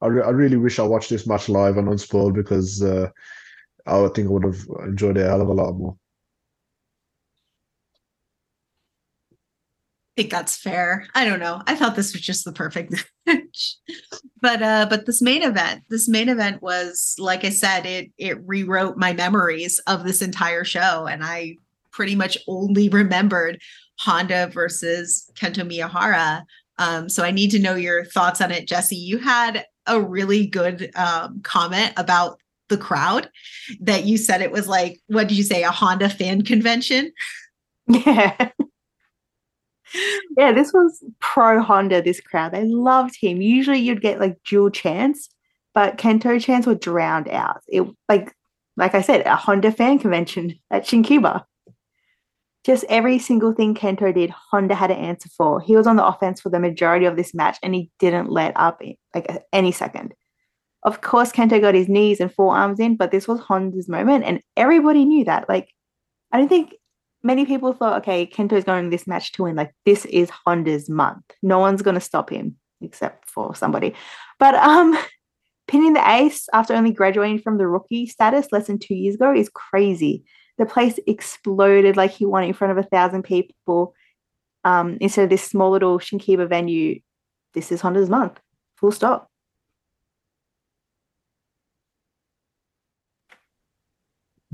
I, re- I really wish I watched this match live and unspoiled because uh, I think I would have enjoyed it a hell of a lot more. I think that's fair. I don't know. I thought this was just the perfect match. but uh but this main event, this main event was like I said, it it rewrote my memories of this entire show and I pretty much only remembered Honda versus Kento Miyahara. Um, so I need to know your thoughts on it, Jesse. You had a really good um, comment about the crowd that you said it was like, what did you say, a Honda fan convention? Yeah. yeah, this was pro Honda, this crowd. They loved him. Usually you'd get like dual chants, but Kento chants were drowned out. It like like I said, a Honda fan convention at Shinkiba. Just every single thing Kento did, Honda had an answer for. He was on the offense for the majority of this match and he didn't let up like any second. Of course, Kento got his knees and forearms in, but this was Honda's moment and everybody knew that. Like, I don't think many people thought, okay, Kento's going this match to win. Like, this is Honda's month. No one's going to stop him except for somebody. But um, pinning the ace after only graduating from the rookie status less than two years ago is crazy the place exploded like he won in front of a thousand people um, instead of this small little Shinkiba venue. This is Honda's month. Full stop.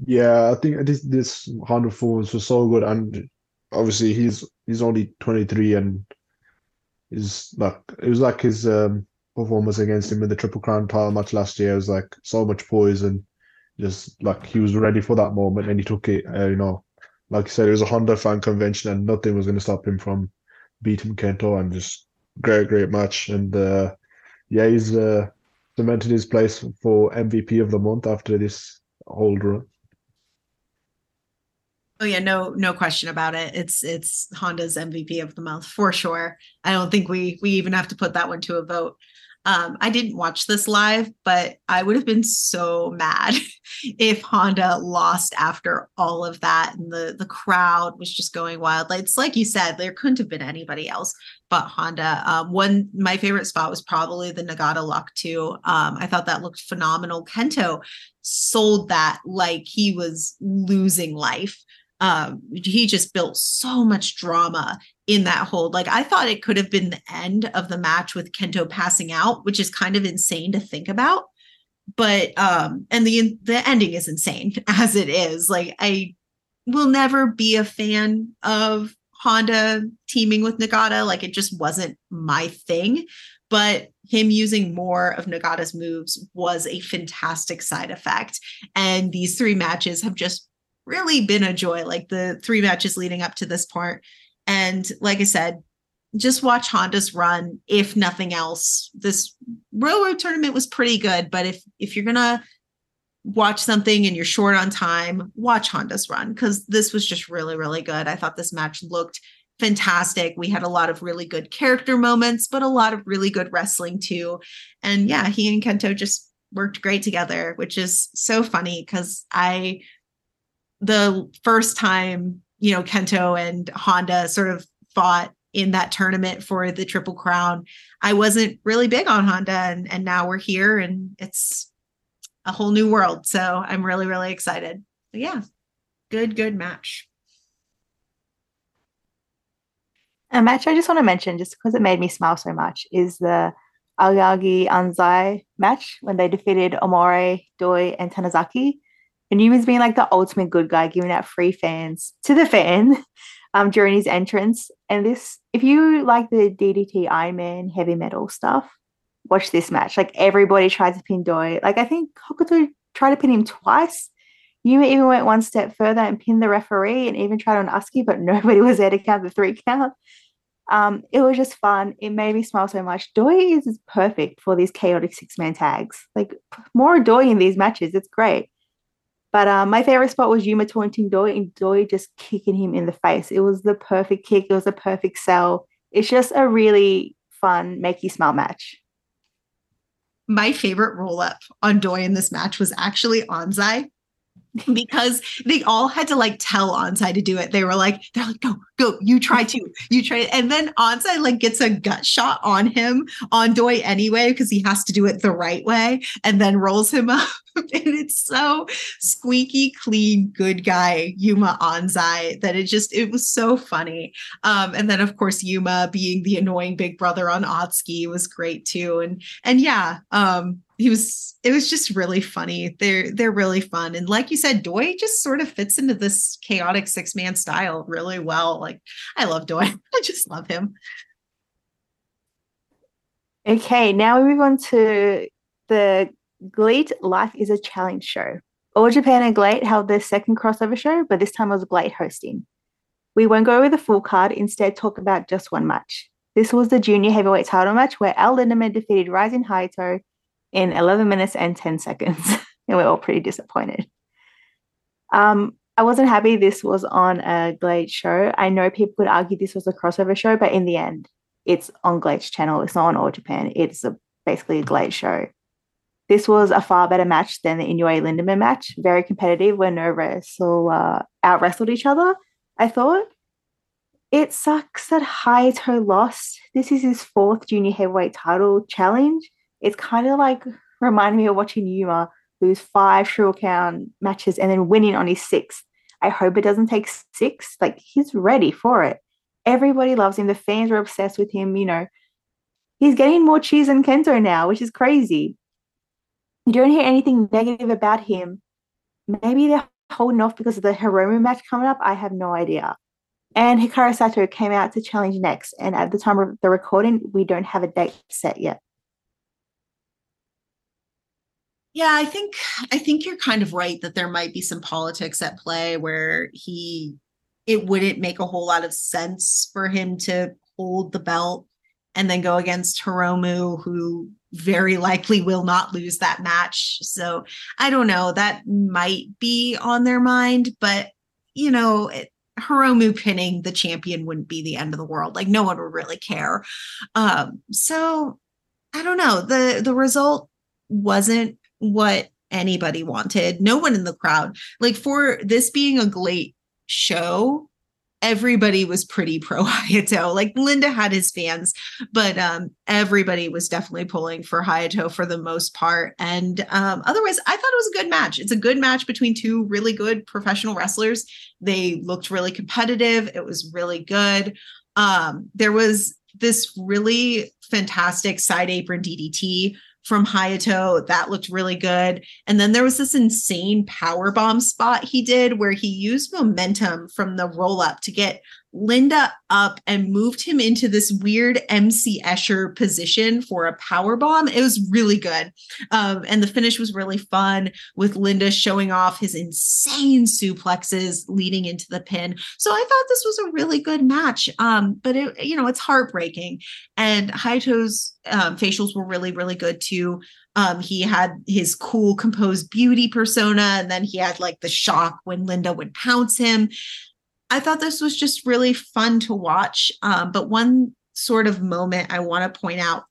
Yeah, I think this this Honda performance was so good, and obviously he's he's only 23 and is like it was like his um, performance against him in the Triple Crown title match last year. It was like so much poise and just like he was ready for that moment and he took it. Uh, you know, like you said, it was a Honda fan convention and nothing was going to stop him from beating Kento and just great, great match. And uh, yeah, he's uh, cemented his place for MVP of the month after this whole run. Oh yeah, no, no question about it. It's it's Honda's MVP of the month for sure. I don't think we we even have to put that one to a vote. Um, I didn't watch this live, but I would have been so mad if Honda lost after all of that and the the crowd was just going wild. Like it's like you said, there couldn't have been anybody else but Honda. Um, one my favorite spot was probably the Nagata Lock too. Um, I thought that looked phenomenal. Kento sold that like he was losing life um, he just built so much drama in that hold. Like I thought it could have been the end of the match with Kento passing out, which is kind of insane to think about. But um, and the the ending is insane as it is. Like I will never be a fan of Honda teaming with Nagata. Like it just wasn't my thing. But him using more of Nagata's moves was a fantastic side effect. And these three matches have just really been a joy, like the three matches leading up to this part. And like I said, just watch Honda's run. If nothing else, this Royal Road tournament was pretty good. But if if you're gonna watch something and you're short on time, watch Honda's run because this was just really, really good. I thought this match looked fantastic. We had a lot of really good character moments, but a lot of really good wrestling too. And yeah, he and Kento just worked great together, which is so funny because I, the first time, you know, Kento and Honda sort of fought in that tournament for the Triple Crown, I wasn't really big on Honda. And, and now we're here and it's a whole new world. So I'm really, really excited. But yeah, good, good match. A match I just want to mention, just because it made me smile so much, is the Aoyagi Anzai match when they defeated Omori, Doi, and Tanizaki. And he was being like the ultimate good guy, giving out free fans to the fan um, during his entrance. And this, if you like the DDT Iron Man heavy metal stuff, watch this match. Like everybody tried to pin Doi. Like I think Hokuto tried to pin him twice. Yuma even went one step further and pinned the referee and even tried on Atsuki, but nobody was there to count the three count. Um, it was just fun. It made me smile so much. Doi is perfect for these chaotic six man tags. Like more Doi in these matches. It's great. But um, my favorite spot was Yuma taunting Doi and Doi just kicking him in the face. It was the perfect kick. It was a perfect sell. It's just a really fun, make you smile match. My favorite roll up on Doi in this match was actually Anzai because they all had to like tell Anzai to do it. They were like, they're like, go, go, you try to, you try. And then Anzai like gets a gut shot on him on Doi anyway, because he has to do it the right way and then rolls him up. and it's so squeaky clean, good guy, Yuma Anzai, that it just, it was so funny. Um, and then of course, Yuma being the annoying big brother on Atsuki was great too. And, and yeah, um, he was it was just really funny. They're they're really fun. And like you said doi just sort of fits into this chaotic six man style really well. Like i love doi. I just love him. Okay now we move on to the GLEAT life is a challenge show. All japan and GLEAT held their second crossover show but this time it was GLEAT hosting. We won't go over the full card instead talk about just one match. This was the junior heavyweight title match where El Lindaman defeated Rising Hayato in 11 minutes and 10 seconds. and we're all pretty disappointed. Um, I wasn't happy this was on a GLEAT show. I know people could argue this was a crossover show, but in the end, it's on GLEAT's channel. It's not on All Japan. It's a, basically a Glade show. This was a far better match than the Inoue Lindaman match. Very competitive where no wrestle uh, out wrestled each other. I thought it sucks that Hayato lost. This is his fourth junior heavyweight title challenge it's kind of like reminding me of watching Yuma lose five Crown matches and then winning on his sixth. I hope it doesn't take six. Like he's ready for it. Everybody loves him. The fans are obsessed with him. You know, he's getting more cheese than Kento now, which is crazy. You don't hear anything negative about him. Maybe they're holding off because of the Hiromu match coming up. I have no idea. And Hikaru Sato came out to challenge next. And at the time of the recording, we don't have a date set yet. Yeah, I think I think you're kind of right that there might be some politics at play where he it wouldn't make a whole lot of sense for him to hold the belt and then go against Hiromu, who very likely will not lose that match. So I don't know. That might be on their mind, but you know, it, Hiromu pinning the champion wouldn't be the end of the world. Like no one would really care. Um, so I don't know. The the result wasn't what anybody wanted. No one in the crowd. Like for this being a GLEAT show, everybody was pretty pro Hayato. Like Linda had his fans, but um, everybody was definitely pulling for Hayato for the most part. And um, otherwise, I thought it was a good match. It's a good match between two really good professional wrestlers. They looked really competitive. It was really good. Um, there was this really fantastic side apron DDT from Hayato. That looked really good. And then there was this insane power bomb spot he did where he used momentum from the roll up to get Linda up and moved him into this weird MC Escher position for a power bomb. It was really good. Um, and the finish was really fun with Linda showing off his insane suplexes leading into the pin. So I thought this was a really good match. Um, but it, you know, it's heartbreaking. And Hayato's um, facials were really, really good too. Um, he had his cool, composed beauty persona, and then he had like the shock when Linda would pounce him I thought this was just really fun to watch. Um, but one sort of moment I want to point out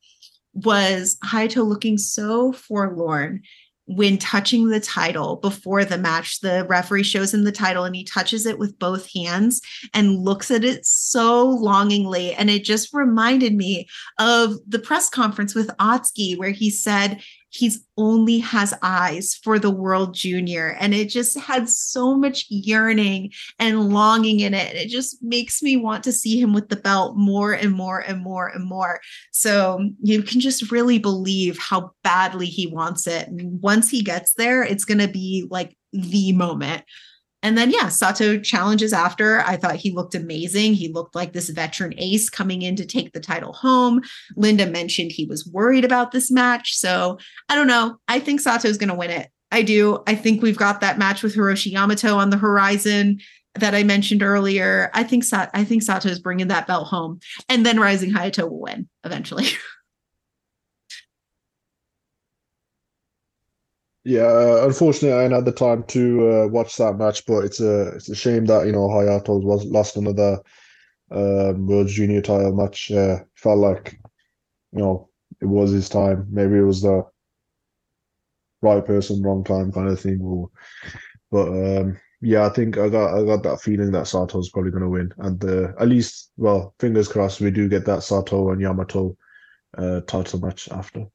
was Hayato looking so forlorn when touching the title before the match. The referee shows him the title and he touches it with both hands and looks at it so longingly. And it just reminded me of the press conference with Atsuki, where he said he's only has eyes for the world junior. And it just had so much yearning and longing in it. It just makes me want to see him with the belt more and more and more and more. So you can just really believe how badly he wants it. And once he gets there it's going to be like the moment and then, yeah, Sato challenges after. I thought he looked amazing. He looked like this veteran ace coming in to take the title home. Linda mentioned he was worried about this match. So I don't know. I think Sato's going to win it. I do. I think we've got that match with Hiroshi Yamato on the horizon that I mentioned earlier. I think Sa- I think Sato is bringing that belt home, and then Rising Hayato will win eventually. Yeah, uh, unfortunately, I didn't have the time to uh, watch that match, but it's a it's a shame that you know Hayato was lost another um, World Junior title match. Uh, felt like you know it was his time. Maybe it was the right person, wrong time kind of thing. Or, but um, yeah, I think I got I got that feeling that Sato's probably going to win, and uh, at least, well, fingers crossed, we do get that Sato and Yamato uh, title match after.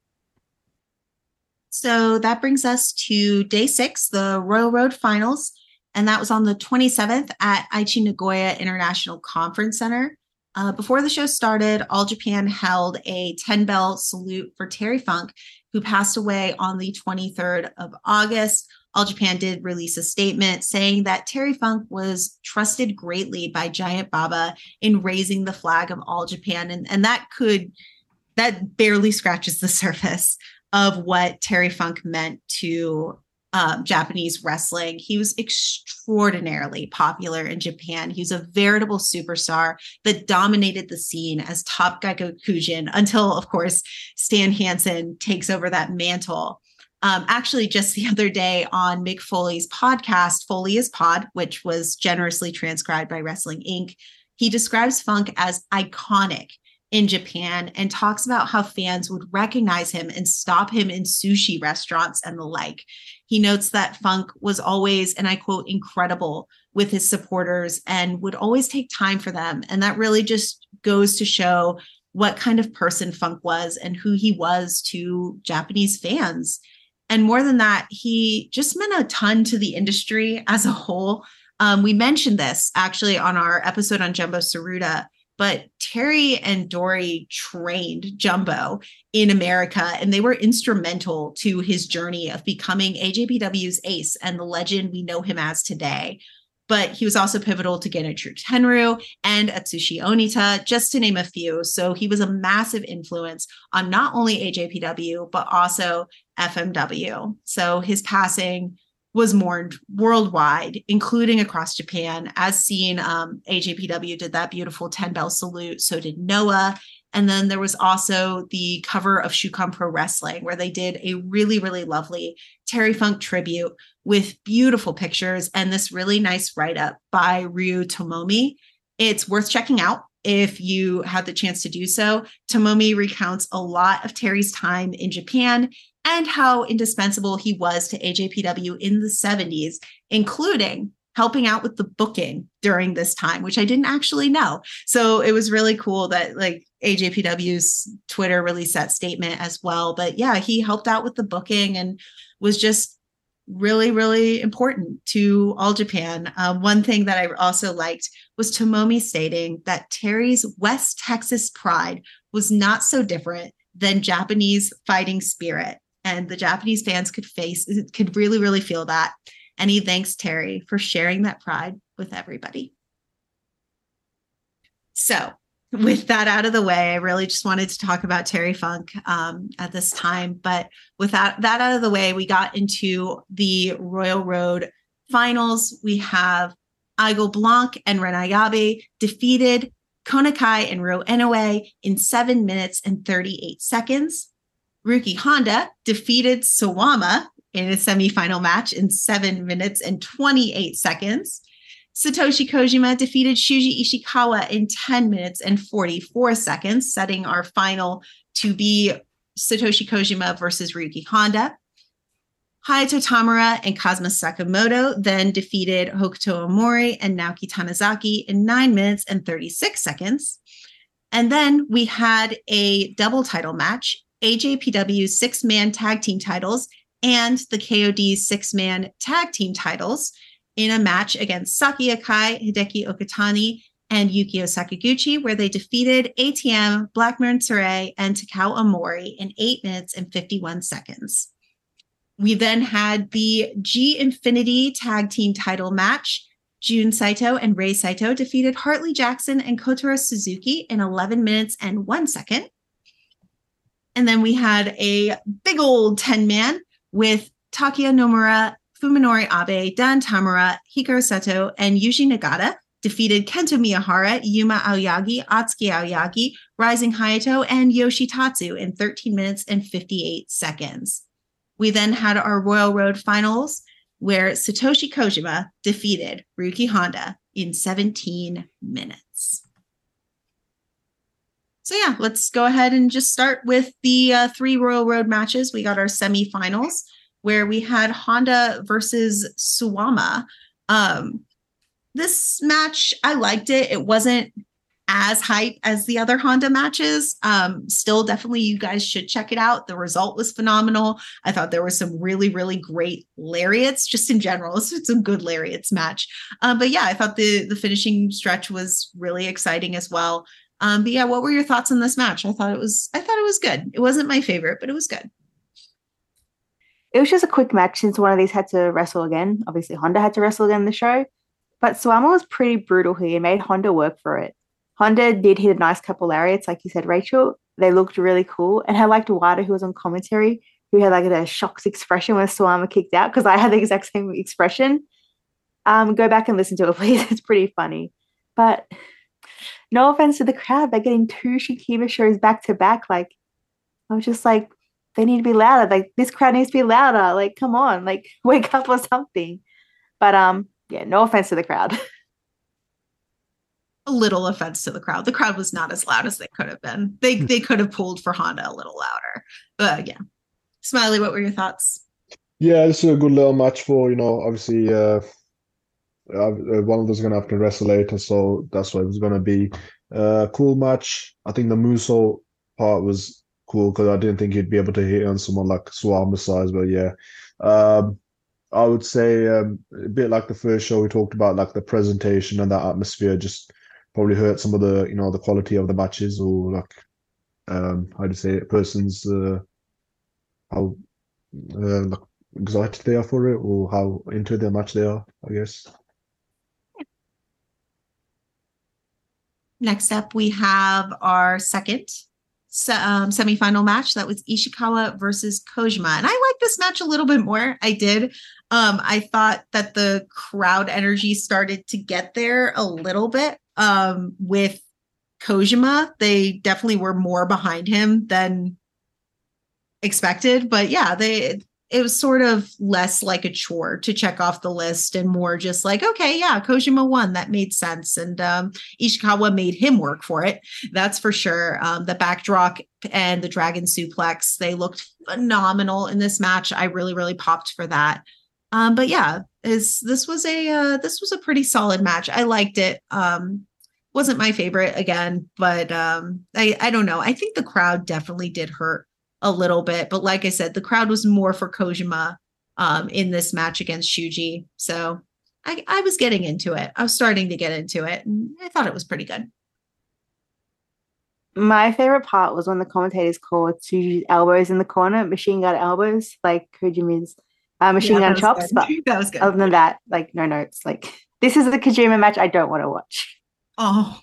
So that brings us to day six, the Royal Road Finals. And that was on the 27th at Aichi Nagoya International Conference Center. Uh, before the show started, All Japan held a 10 bell salute for Terry Funk, who passed away on the 23rd of August. All Japan did release a statement saying that Terry Funk was trusted greatly by Giant Baba in raising the flag of All Japan. And, and that could, that barely scratches the surface of what Terry Funk meant to um, Japanese wrestling. He was extraordinarily popular in Japan. He was a veritable superstar that dominated the scene as top Gaikokujin until, of course, Stan Hansen takes over that mantle. Um, actually, just the other day on Mick Foley's podcast, Foley is Pod, which was generously transcribed by Wrestling Inc., he describes Funk as iconic in Japan and talks about how fans would recognize him and stop him in sushi restaurants and the like. He notes that Funk was always, and I quote, incredible with his supporters and would always take time for them. And that really just goes to show what kind of person Funk was and who he was to Japanese fans. And more than that, he just meant a ton to the industry as a whole. Um, we mentioned this actually on our episode on Jumbo Tsuruta but Terry and Dory trained Jumbo in America, and they were instrumental to his journey of becoming AJPW's ace and the legend we know him as today. But he was also pivotal to Genichiro Tenryu and Atsushi Onita, just to name a few. So he was a massive influence on not only AJPW, but also FMW. So his passing was mourned worldwide, including across Japan. As seen, um, AJPW did that beautiful 10 bell salute. So did Noah. And then there was also the cover of Shukan Pro Wrestling, where they did a really, really lovely Terry Funk tribute with beautiful pictures and this really nice write up by Ryu Tomomi. It's worth checking out if you had the chance to do so. Tomomi recounts a lot of Terry's time in Japan and how indispensable he was to AJPW in the 70s, including helping out with the booking during this time, which I didn't actually know. So it was really cool that like AJPW's Twitter released that statement as well. But yeah, he helped out with the booking and was just really, really important to All Japan. Um, one thing that I also liked was Tomomi stating that Terry's West Texas pride was not so different than Japanese fighting spirit and the Japanese fans could face could really really feel that. And he thanks Terry for sharing that pride with everybody. So, with that out of the way, I really just wanted to talk about Terry Funk um, at this time. But with that, out of the way, we got into the Royal Road finals. We have Aigle Blanc and Ren Ayabe defeated Konakai and Ro in seven minutes and 38 seconds. Ryuki Honda defeated Suwama in a semifinal match in seven minutes and 28 seconds. Satoshi Kojima defeated Shuji Ishikawa in 10 minutes and 44 seconds, setting our final to be Satoshi Kojima versus Ryuki Honda. Hayato Tamura and Kazuma Sakamoto then defeated Hokuto Omori and Naoki Tanizaki in 9 minutes and 36 seconds. And then we had a double title match AJPW six man tag team titles and the KOD six man tag team titles in a match against Saki Akai, Hideki Okatani, and Yukio Sakaguchi, where they defeated ATM, Black Menso-re, and Takao Omori in 8 minutes and 51 seconds. We then had the G Infinity Tag Team title match. Jun Saito and Rei Saito defeated Hartley Jackson and Kotaro Suzuki in 11 minutes and 1 second. And then we had a big old 10 man with Takuya Nomura Fuminori Abe, Dan Tamura, Hikaru Sato, and Yuji Nagata defeated Kento Miyahara, Yuma Aoyagi, Atsuki Aoyagi, Rising Hayato, and Yoshitatsu in 13 minutes and 58 seconds. We then had our Royal Road finals where Satoshi Kojima defeated Ryuki Honda in 17 minutes. So yeah, let's go ahead and just start with the uh, three Royal Road matches. We got our semifinals where we had Honda versus Suwama. Um, this match, I liked it. It wasn't as hype as the other Honda matches. Um, still, definitely, you guys should check it out. The result was phenomenal. I thought there were some really, really great lariats, just in general. It's a good lariats match. Um, but yeah, I thought the the finishing stretch was really exciting as well. Um, but yeah, what were your thoughts on this match? I thought it was, I thought it was good. It wasn't my favorite, but it was good it was just a quick match since one of these had to wrestle again. Obviously, Honda had to wrestle again in the show. But Suwama was pretty brutal here and made Honda work for it. Honda did hit a nice couple lariats, like you said, Rachel. They looked really cool. And I liked Wada, who was on commentary, who had like a shocked expression when Suwama kicked out, because I had the exact same expression. Um, go back and listen to it, please. It's pretty funny. But no offense to the crowd, they're getting two Shinkiba shows back to back. Like, I was just like, they need to be louder. Like this crowd needs to be louder. Like, come on, like wake up or something. But um, yeah, no offense to the crowd. a little offense to the crowd. The crowd was not as loud as they could have been. They hmm. they could have pulled for Honda a little louder. But yeah. Smiley, what were your thoughts? Yeah, this is a good little match for, you know, obviously uh, uh one of them's gonna have to wrestle later, so that's why it was gonna be. Uh cool match. I think the Muso part was cool because I didn't think he'd be able to hit on someone like Suwama size, but yeah. Um, I would say um, a bit like the first show we talked about, like the presentation and that atmosphere just probably hurt some of the you know the quality of the matches or like um how do you say it, person's uh, how uh, like excited they are for it or how into their match they are, I guess. Next up, we have our second um, semifinal match. That was Ishikawa versus Kojima. And I like this match a little bit more. I did. Um, I thought that the crowd energy started to get there a little bit um, with Kojima. They definitely were more behind him than expected. But yeah, they it was sort of less like a chore to check off the list and more just like, okay, yeah, Kojima won. That made sense. And um, Ishikawa made him work for it. That's for sure. Um, the backdrop and the dragon suplex, they looked phenomenal in this match. I really, really popped for that. Um, but yeah, is this was a uh, this was a pretty solid match. I liked it. Um, wasn't my favorite again, but um, I I don't know. I think the crowd definitely did hurt a little bit. But like I said, the crowd was more for Kojima um, in this match against Shuji. So I, I was getting into it. I was starting to get into it. And I thought it was pretty good. My favorite part was when the commentators called Shuji's elbows in the corner, machine gun elbows, like Kojima's uh, machine yeah, gun chops. Good. But that was good. Other than that, like no notes. Like this is the Kojima match I don't want to watch. Oh,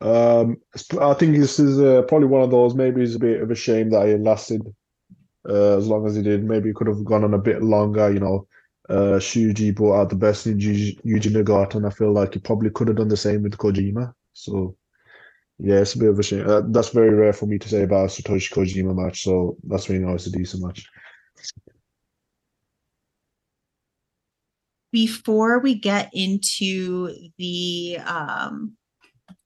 Um, I think this is uh, probably one of those. Maybe it's a bit of a shame that it lasted uh, as long as it did. Maybe it could have gone on a bit longer. You know, uh, Shuji brought out the best in Yuji, Nagata, and I feel like he probably could have done the same with Kojima. So, yeah, it's a bit of a shame. Uh, that's very rare for me to say about Satoshi Kojima match. So that's really nice, a decent match. before we get into the um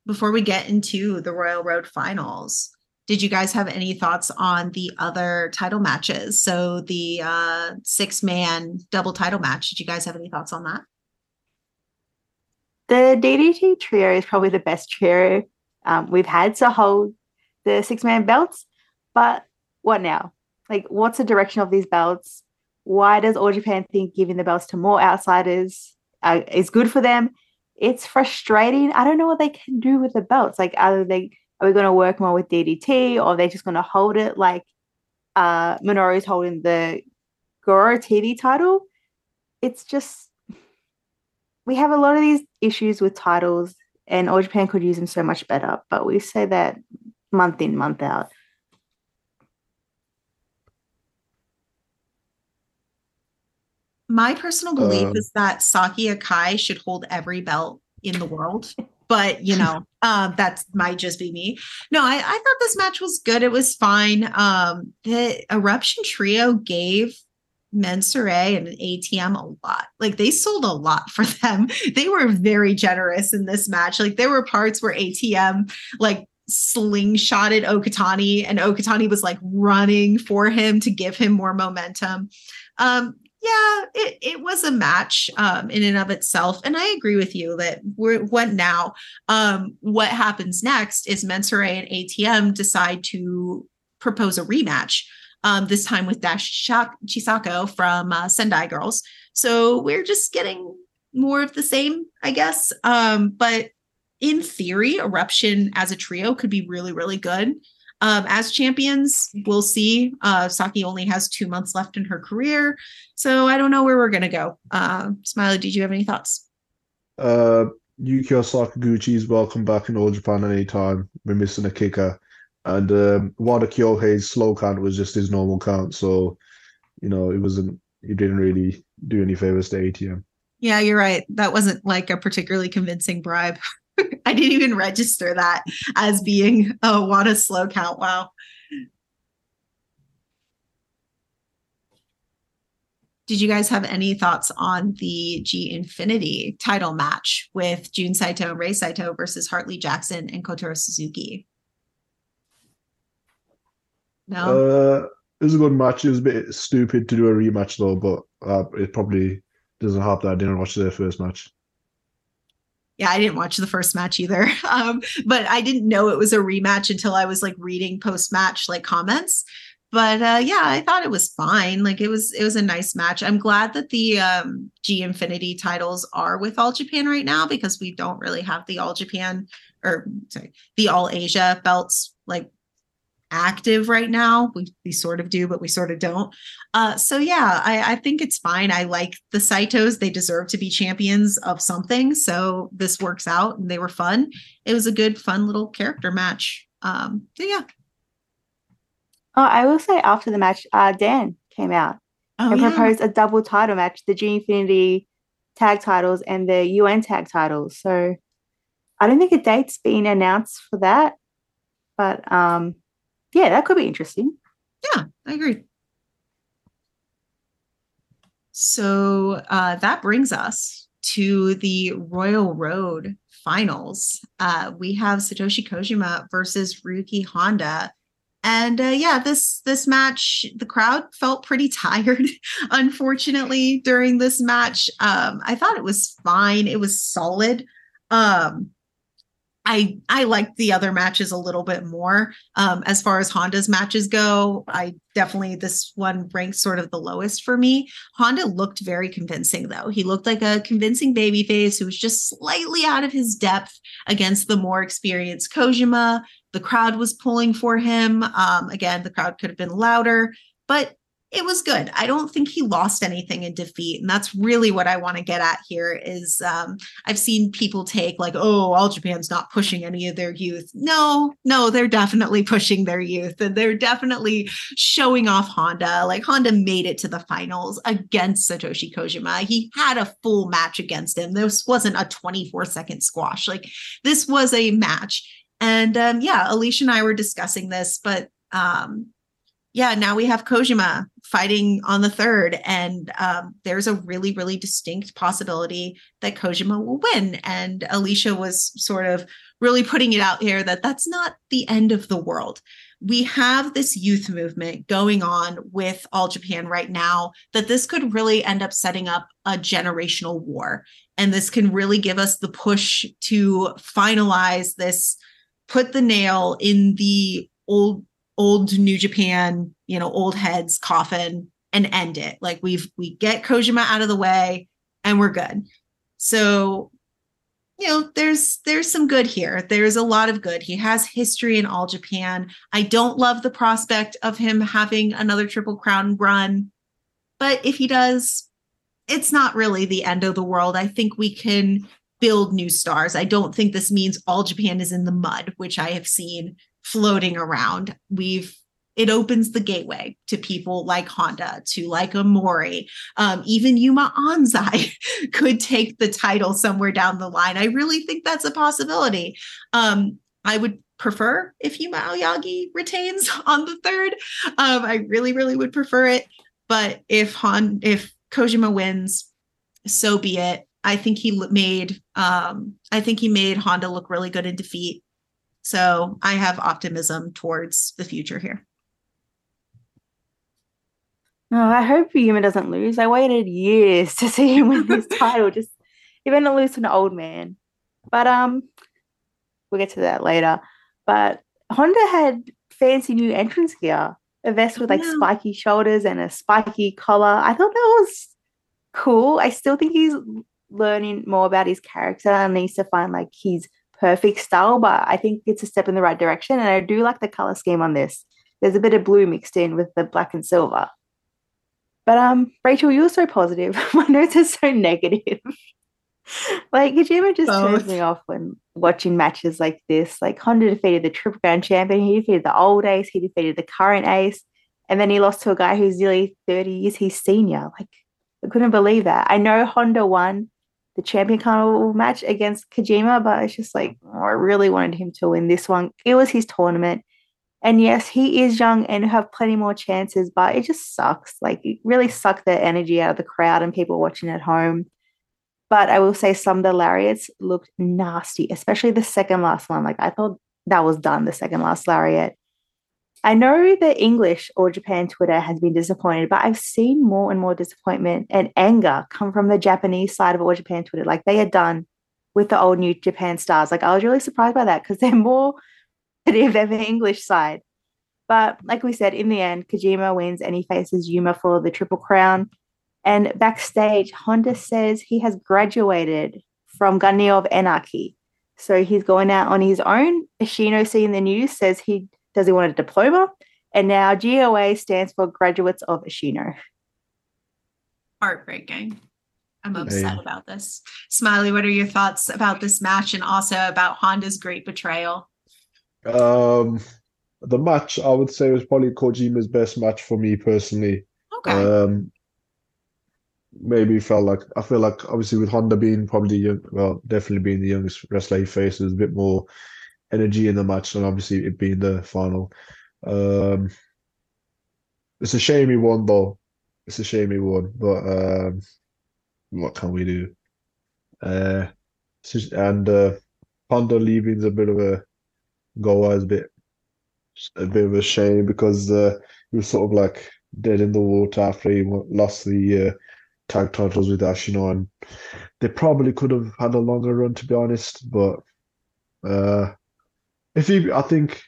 before we get into the Royal Road finals, did you guys have any thoughts on the other title matches? So the uh six man double title match, did you guys have any thoughts on that? The DDT trio is probably the best trio um, we've had to hold the six man belts. But what now? Like, what's the direction of these belts? Why does All Japan think giving the belts to more outsiders uh, is good for them? It's frustrating. I don't know what they can do with the belts. Like, are they are we going to work more with DDT, or are they just going to hold it like uh, is holding the GAORA TV title? It's just we have a lot of these issues with titles, and All Japan could use them so much better. But we say that month in, month out. My personal belief Um, is that Saki Akai should hold every belt in the world. But you know, um, that might just be me. No, I, I thought this match was good. It was fine. Um, the eruption trio gave Menso-re and ATM a lot. Like they sold a lot for them. They were very generous in this match. Like there were parts where ATM like slingshotted Okatani and Okatani was like running for him to give him more momentum. Um, yeah, it, it was a match um, in and of itself. And I agree with you that we're what now? Um, what happens next is Menso-re and ATM decide to propose a rematch, um, this time with Dash Chisako from uh, Sendai Girls. So we're just getting more of the same, I guess. Um, but in theory, Eruption as a trio could be really, really good. Um, as champions, we'll see. Uh, Saki only has two months left in her career. So I don't know where we're going to go. Uh, Smiley, did you have any thoughts? Uh, Yukio Sakaguchi is welcome back in All Japan anytime. We're missing a kicker. And um, Wada Kyohei's slow count was just his normal count. So, you know, it wasn't, he didn't really do any favors to ATM. Yeah, you're right. That wasn't like a particularly convincing bribe. I didn't even register that as being a Wada slow count. Wow. Did you guys have any thoughts on the G Infinity title match with Jun Saito Rei Saito versus Hartley Jackson and Kotaro Suzuki? No. Uh, it was a good match. It was a bit stupid to do a rematch though, but uh, it probably doesn't help that I didn't watch their first match. Yeah, I didn't watch the first match either. Um, but I didn't know it was a rematch until I was like reading post match like comments. But uh, yeah, I thought it was fine. Like it was, it was a nice match. I'm glad that the um, G Infinity titles are with All Japan right now because we don't really have the All Japan or sorry, the All Asia belts like active right now. We we sort of do, but we sort of don't. Uh, so yeah, I, I think it's fine. I like the Saitos. They deserve to be champions of something. So this works out and they were fun. It was a good, fun little character match. Um, so yeah. Oh, I will say after the match, uh, Dan came out Oh, and yeah. proposed a double title match, the G Infinity tag titles and the UN tag titles. So I don't think a date's been announced for that. But um yeah, that could be interesting. Yeah, I agree. So uh, that brings us to the Royal Road finals. Uh, we have Satoshi Kojima versus Ryuki Honda. And uh, yeah, this this match, the crowd felt pretty tired, unfortunately, during this match. Um, I thought it was fine. It was solid. Um, I I liked the other matches a little bit more. Um, as far as Honda's matches go, I definitely this one ranks sort of the lowest for me. Honda looked very convincing though. He looked like a convincing babyface who was just slightly out of his depth against the more experienced Kojima. The crowd was pulling for him. Um, again, the crowd could have been louder, but it was good. I don't think he lost anything in defeat. And that's really what I want to get at here is um, I've seen people take like, oh, all Japan's not pushing any of their youth. No, no, they're definitely pushing their youth and they're definitely showing off Honda. Like Honda made it to the finals against Satoshi Kojima. He had a full match against him. This wasn't a 24 second squash. Like this was a match. And um, yeah, Alicia and I were discussing this, but um, yeah, now we have Kojima fighting on the third, and um, there's a really, really distinct possibility that Kojima will win. And Alicia was sort of really putting it out here that that's not the end of the world. We have this youth movement going on with All Japan right now that this could really end up setting up a generational war. And this can really give us the push to finalize this, put the nail in the old old New Japan, you know, old heads coffin and end it. Like we've we get Kojima out of the way and we're good. So, you know, there's there's some good here. There's a lot of good. He has history in all Japan. I don't love the prospect of him having another triple crown run, but if he does, it's not really the end of the world. I think we can build new stars. I don't think this means all Japan is in the mud, which I have seen floating around. We've it opens the gateway to people like Honda, to like Omori, um, even Yuma Anzai could take the title somewhere down the line. I really think that's a possibility. Um, I would prefer if Yuma Aoyagi retains on the third. Um, I really, really would prefer it. But if Han, if Kojima wins, so be it. I think he made, um, I think he made Honda look really good in defeat. So I have optimism towards the future here. No, oh, I hope Yuma doesn't lose. I waited years to see him win this title. Just even to lose to an old man. But um, we'll get to that later. But Honda had fancy new entrance gear, a vest with like yeah. spiky shoulders and a spiky collar. I thought that was cool. I still think he's learning more about his character and needs to find like his perfect style, but I think it's a step in the right direction. And I do like the color scheme on this. There's a bit of blue mixed in with the black and silver. But um, Rachel, you're so positive. My notes are so negative. like Kojima just Both. turns me off when watching matches like this. Like Honda defeated the Triple Crown champion, he defeated the old ace, he defeated the current ace, and then he lost to a guy who's nearly 30 years his senior. Like I couldn't believe that. I know Honda won the champion carnival match against Kojima, but it's just like oh, I really wanted him to win this one. It was his tournament. And yes, he is young and have plenty more chances, but it just sucks. Like it really sucked the energy out of the crowd and people watching at home. But I will say some of the lariats looked nasty, especially the second last one. Like I thought that was done, the second last lariat. I know the English All Japan Twitter has been disappointed, but I've seen more and more disappointment and anger come from the Japanese side of All Japan Twitter. Like they are done with the old New Japan stars. Like I was really surprised by that because they're more positive than the English side. But like we said, in the end, Kojima wins and he faces Yuma for the Triple Crown. And backstage, Honda says he has graduated from Gungnir of Anarchy. So he's going out on his own. Ashino, seeing the news, says he does he want a diploma? And now GOA stands for Graduates of Ashino. Heartbreaking. I'm upset about this. Smiley, what are your thoughts about this match and also about Honda's great betrayal? Um, the match I would say was probably Kojima's best match for me personally. Okay. Um, maybe felt like I feel like obviously with Honda being probably young, well, definitely being the youngest wrestler he faced, was a bit more energy in the match, and obviously it being the final. Um, it's a shame he won, though. It's a shame he won, but um, what can we do? Uh, and uh, Honda leaving's a bit of a go as a bit, a bit of a shame because uh, he was sort of like dead in the water after he lost the uh, tag titles with Ashino, and they probably could have had a longer run, to be honest. But uh, if he, I think,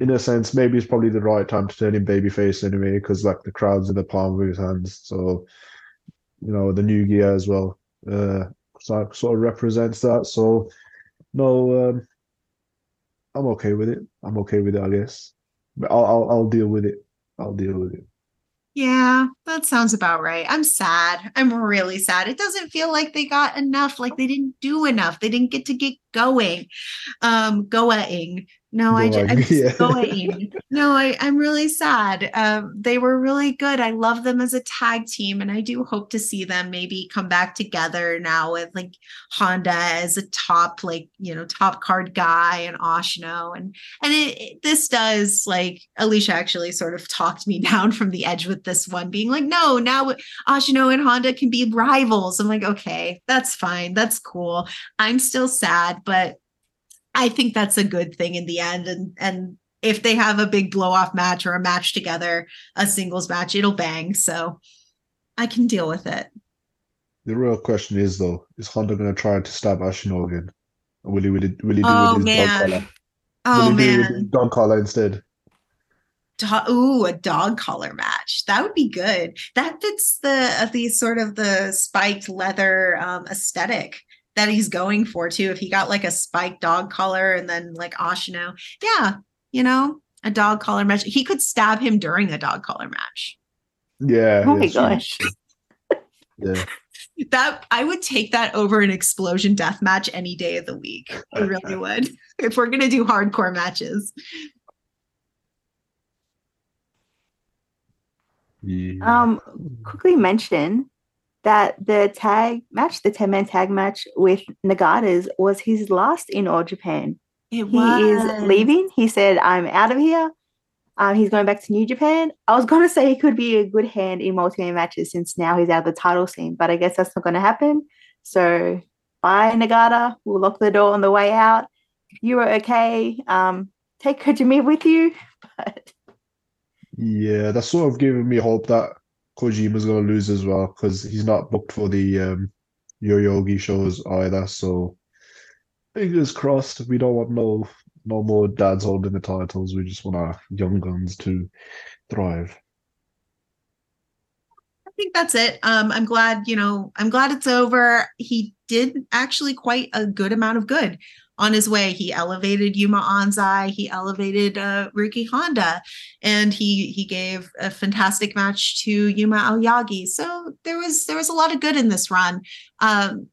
in a sense, maybe it's probably the right time to turn him babyface anyway, because like the crowd's in the palm of his hands. So, you know, the new gear as well, uh, so, sort of represents that. So, no, um, I'm okay with it. I'm okay with it, I guess. But I'll, I'll, I'll deal with it. I'll deal with it. Yeah, that sounds about right. I'm sad. I'm really sad. It doesn't feel like they got enough, like they didn't do enough. They didn't get to get going. Um, going. No, I just, I'm yeah. going. No, I, I'm really sad. Um, they were really good. I love them as a tag team, and I do hope to see them maybe come back together now with like Honda as a top, like you know, top card guy and Ashino, and and it, it- this does like Alicia actually sort of talked me down from the edge with this one, being like, no, now Ashino and Honda can be rivals. I'm like, okay, that's fine, that's cool. I'm still sad, but I think that's a good thing in the end. And and if they have a big blow off match or a match together, a singles match, it'll bang. So I can deal with it. The real question is though, is Honda gonna try to stab Ashino again? Or will he will he, will he do Oh, it with his dog collar? Oh will he do with man. dog collar instead? Do- ooh, a dog collar match. That would be good. That fits the the sort of the spiked leather um, aesthetic that he's going for too. If he got like a spiked dog collar and then like Ashino, yeah, you know, a dog collar match. He could stab him during a dog collar match. Yeah. Oh my gosh. Yeah. That I would take that over an explosion death match any day of the week. I really would. If we're gonna do hardcore matches. Yeah. Um, quickly mention that the tag match, the 10 man tag match with Nagata's, was his last in All Japan. It He is leaving. He said, I'm out of here. Um, he's going back to New Japan. I was going to say he could be a good hand in multi man matches since now he's out of the title scene, but I guess that's not going to happen. So, bye, Nagata. We'll lock the door on the way out. You were okay. Um, take Kojima with you. But Yeah, that's sort of giving me hope that Kojima's gonna lose as well because he's not booked for the um Yoyogi shows either. So fingers crossed. We don't want no no more dads holding the titles. We just want our young guns to thrive. I think that's it. Um, I'm glad, you know, I'm glad it's over. He did actually quite a good amount of good on his way. He elevated Yuma Anzai, he elevated uh, Ryuki Honda, and he he gave a fantastic match to Yuma Aoyagi. So there was there was a lot of good in this run. Um,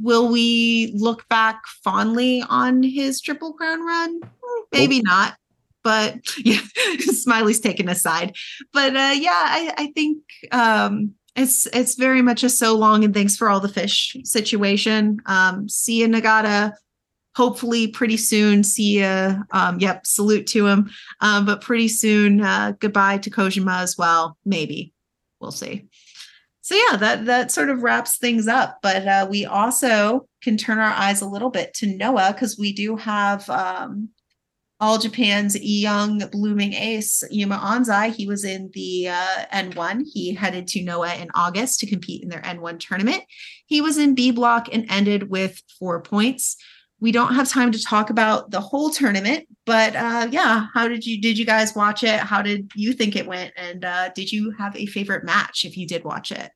will we look back fondly on his Triple Crown run? Hmm, Maybe not. But yeah, Smiley's taken aside. But uh, yeah, I, I think um, it's it's very much a so long and thanks for all the fish situation. Um, see you, Nagata. Hopefully, pretty soon. See you. Um, yep, salute to him. Um, but pretty soon, uh, goodbye to Kojima as well. Maybe we'll see. So yeah, that that sort of wraps things up. But uh, we also can turn our eyes a little bit to Noah because we do have um, all Japan's young blooming ace, Yuma Anzai. He was in the uh, N1. He headed to Noah in August to compete in their N1 tournament. He was in B block and ended with four points. We don't have time to talk about the whole tournament, but uh, yeah, how did you did you guys watch it? How did you think it went? And uh, did you have a favorite match if you did watch it?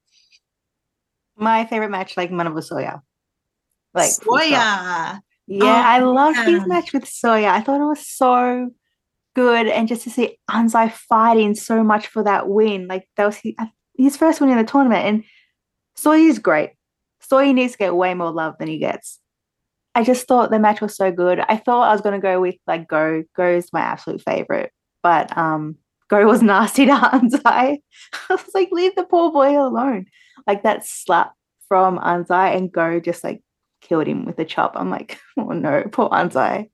my favorite match, like Manabu Soya. Like. Soya. Yeah, Oh, I loved his match with Soya. I thought it was so good, and just to see Anzai fighting so much for that win, like that was his, his first win in the tournament. And Soya is great. Soya needs to get way more love than he gets. I just thought the match was so good. I thought I was gonna go with like Go. Go is my absolute favorite, but um, Go was nasty to Anzai. I was like, leave the poor boy alone. Like that slap from Anzai and Go just like killed him with a chop. I'm like, oh no, poor Anzai.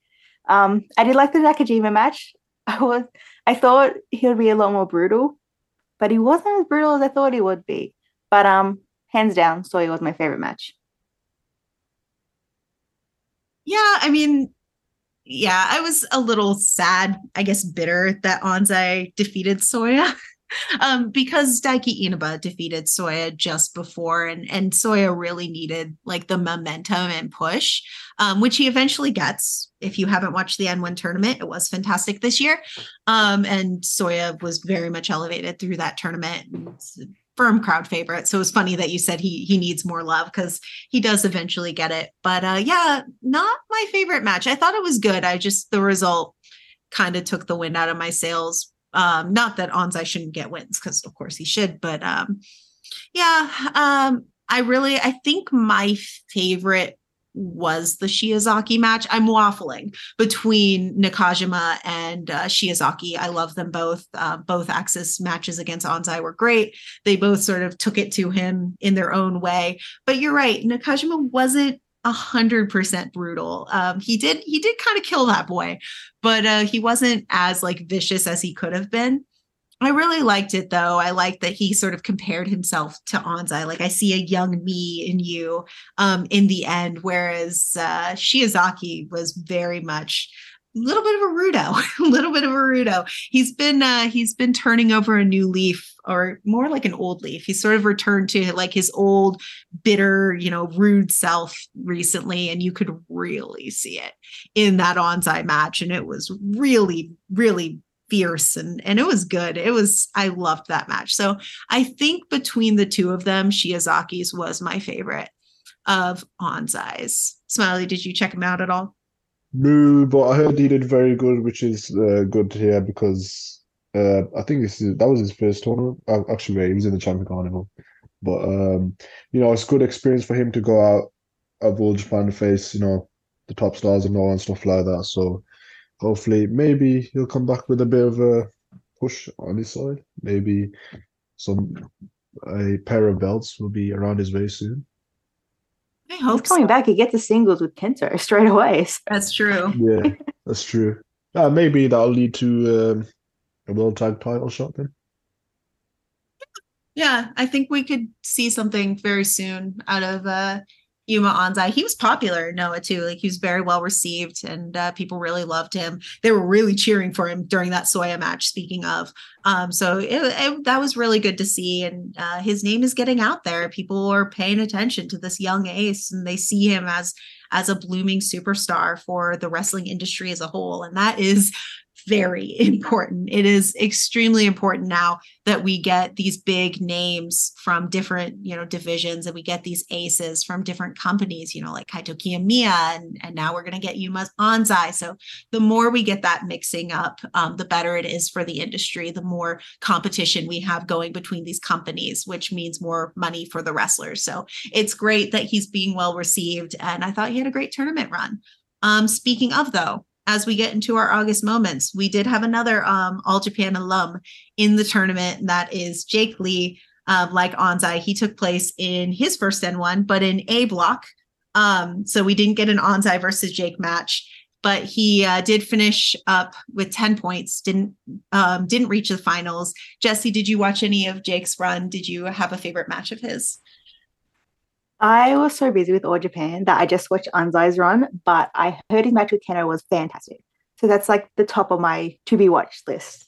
Um, I did like the Nakajima match. I was, I thought he would be a lot more brutal, but he wasn't as brutal as I thought he would be. But um, hands down, Soya was my favorite match. Yeah, I mean, yeah, I was a little sad, I guess bitter that Anzai defeated Soya. um, because Daiki Inaba defeated Soya just before and and Soya really needed like the momentum and push, um, which he eventually gets. If you haven't watched the N1 tournament, it was fantastic this year. Um, and Soya was very much elevated through that tournament. Firm crowd favorite. So it was funny that you said he he needs more love because he does eventually get it. But uh yeah, not my favorite match. I thought it was good. I just the result kind of took the wind out of my sails. Um, not that Anzai shouldn't get wins, because of course he should, but um yeah, um, I really I think my favorite was the Shiozaki match. I'm waffling between Nakajima and uh. I love them both. Uh, both Axis matches against Anzai were great. They both sort of took it to him in their own way. But you're right, Nakajima wasn't a hundred percent brutal. Um, he did he did kind of kill that boy, but uh, he wasn't as like vicious as he could have been. I really liked it though. I liked that he sort of compared himself to Anzai. Like I see a young me in you um, in the end, whereas uh, was very much a little bit of a rudo, a little bit of a rudo. He's been uh, he's been turning over a new leaf, or more like an old leaf. He's sort of returned to like his old bitter, you know, rude self recently, and you could really see it in that Anzai match, and it was really, really fierce and and it was good. It was I loved that match. So I think between the two of them, Shiozaki's was my favorite of Anzai's. Smiley, did you check him out at all? No, but I heard he did very good, which is uh, good to hear because uh, I think this is that was his first tournament. Uh, actually, he was in the Champion Carnival, but um, you know, it's good experience for him to go out of All Japan to face, you know, the top stars and all and stuff like that. So hopefully, maybe he'll come back with a bit of a push on his side. Maybe some a pair of belts will be around his way soon. I hope He's coming so. back. He gets the singles with Kento straight away. That's true. Yeah, that's true. Uh, maybe that'll lead to um, a world tag title shot then. Yeah, I think we could see something very soon out of uh Yuma Anzai. He was popular Noah too. Like he was very well received and uh, people really loved him. They were really cheering for him during that Soya match, speaking of. Um, so it, it, that was really good to see. And uh, his name is getting out there. People are paying attention to this young ace and they see him as as a blooming superstar for the wrestling industry as a whole. And that is very important. It is extremely important now that we get these big names from different, you know, divisions and we get these aces from different companies, you know, like Kaito Kiyomiya and, and now we're going to get Yuma Anzai. So the more we get that mixing up, um, the better it is for the industry, the more competition we have going between these companies, which means more money for the wrestlers. So it's great that he's being well received. And I thought he had a great tournament run. Um, speaking of though, as we get into our August moments, we did have another um, All Japan alum in the tournament. And that is Jake Lee, like Anzai. He took place in his first N1, but in A block. Um, so we didn't get an Anzai versus Jake match, but he uh, did finish up with 10 points, didn't um, didn't reach the finals. Jesse, did you watch any of Jake's run? Did you have a favorite match of his? I was so busy with All Japan that I just watched Anzai's run, but I heard his match with Kenoh was fantastic. So that's like the top of my to be watched list.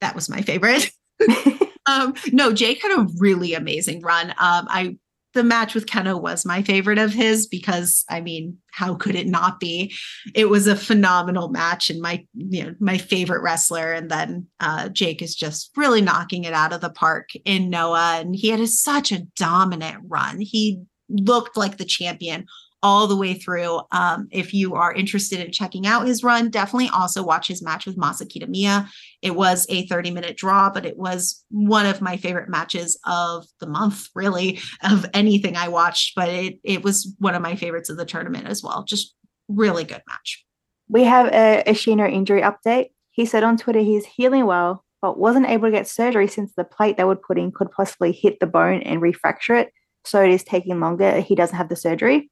That was my favorite. um, no, Jake had a really amazing run. Um, I the match with Kenoh was my favorite of his because I mean, how could it not be? It was a phenomenal match and my you know my favorite wrestler. And then uh, Jake is just really knocking it out of the park in Noah, and he had a, such a dominant run. He looked like the champion all the way through. Um, if you are interested in checking out his run, definitely also watch his match with Masa Kitamiya. It was a 30 minute draw, but it was one of my favorite matches of the month, really, of anything I watched. But it, it was one of my favorites of the tournament as well. Just really good match. We have a Ashino injury update. He said on Twitter he's healing well, but wasn't able to get surgery since the plate they would put in could possibly hit the bone and refracture it. So it is taking longer. He doesn't have the surgery.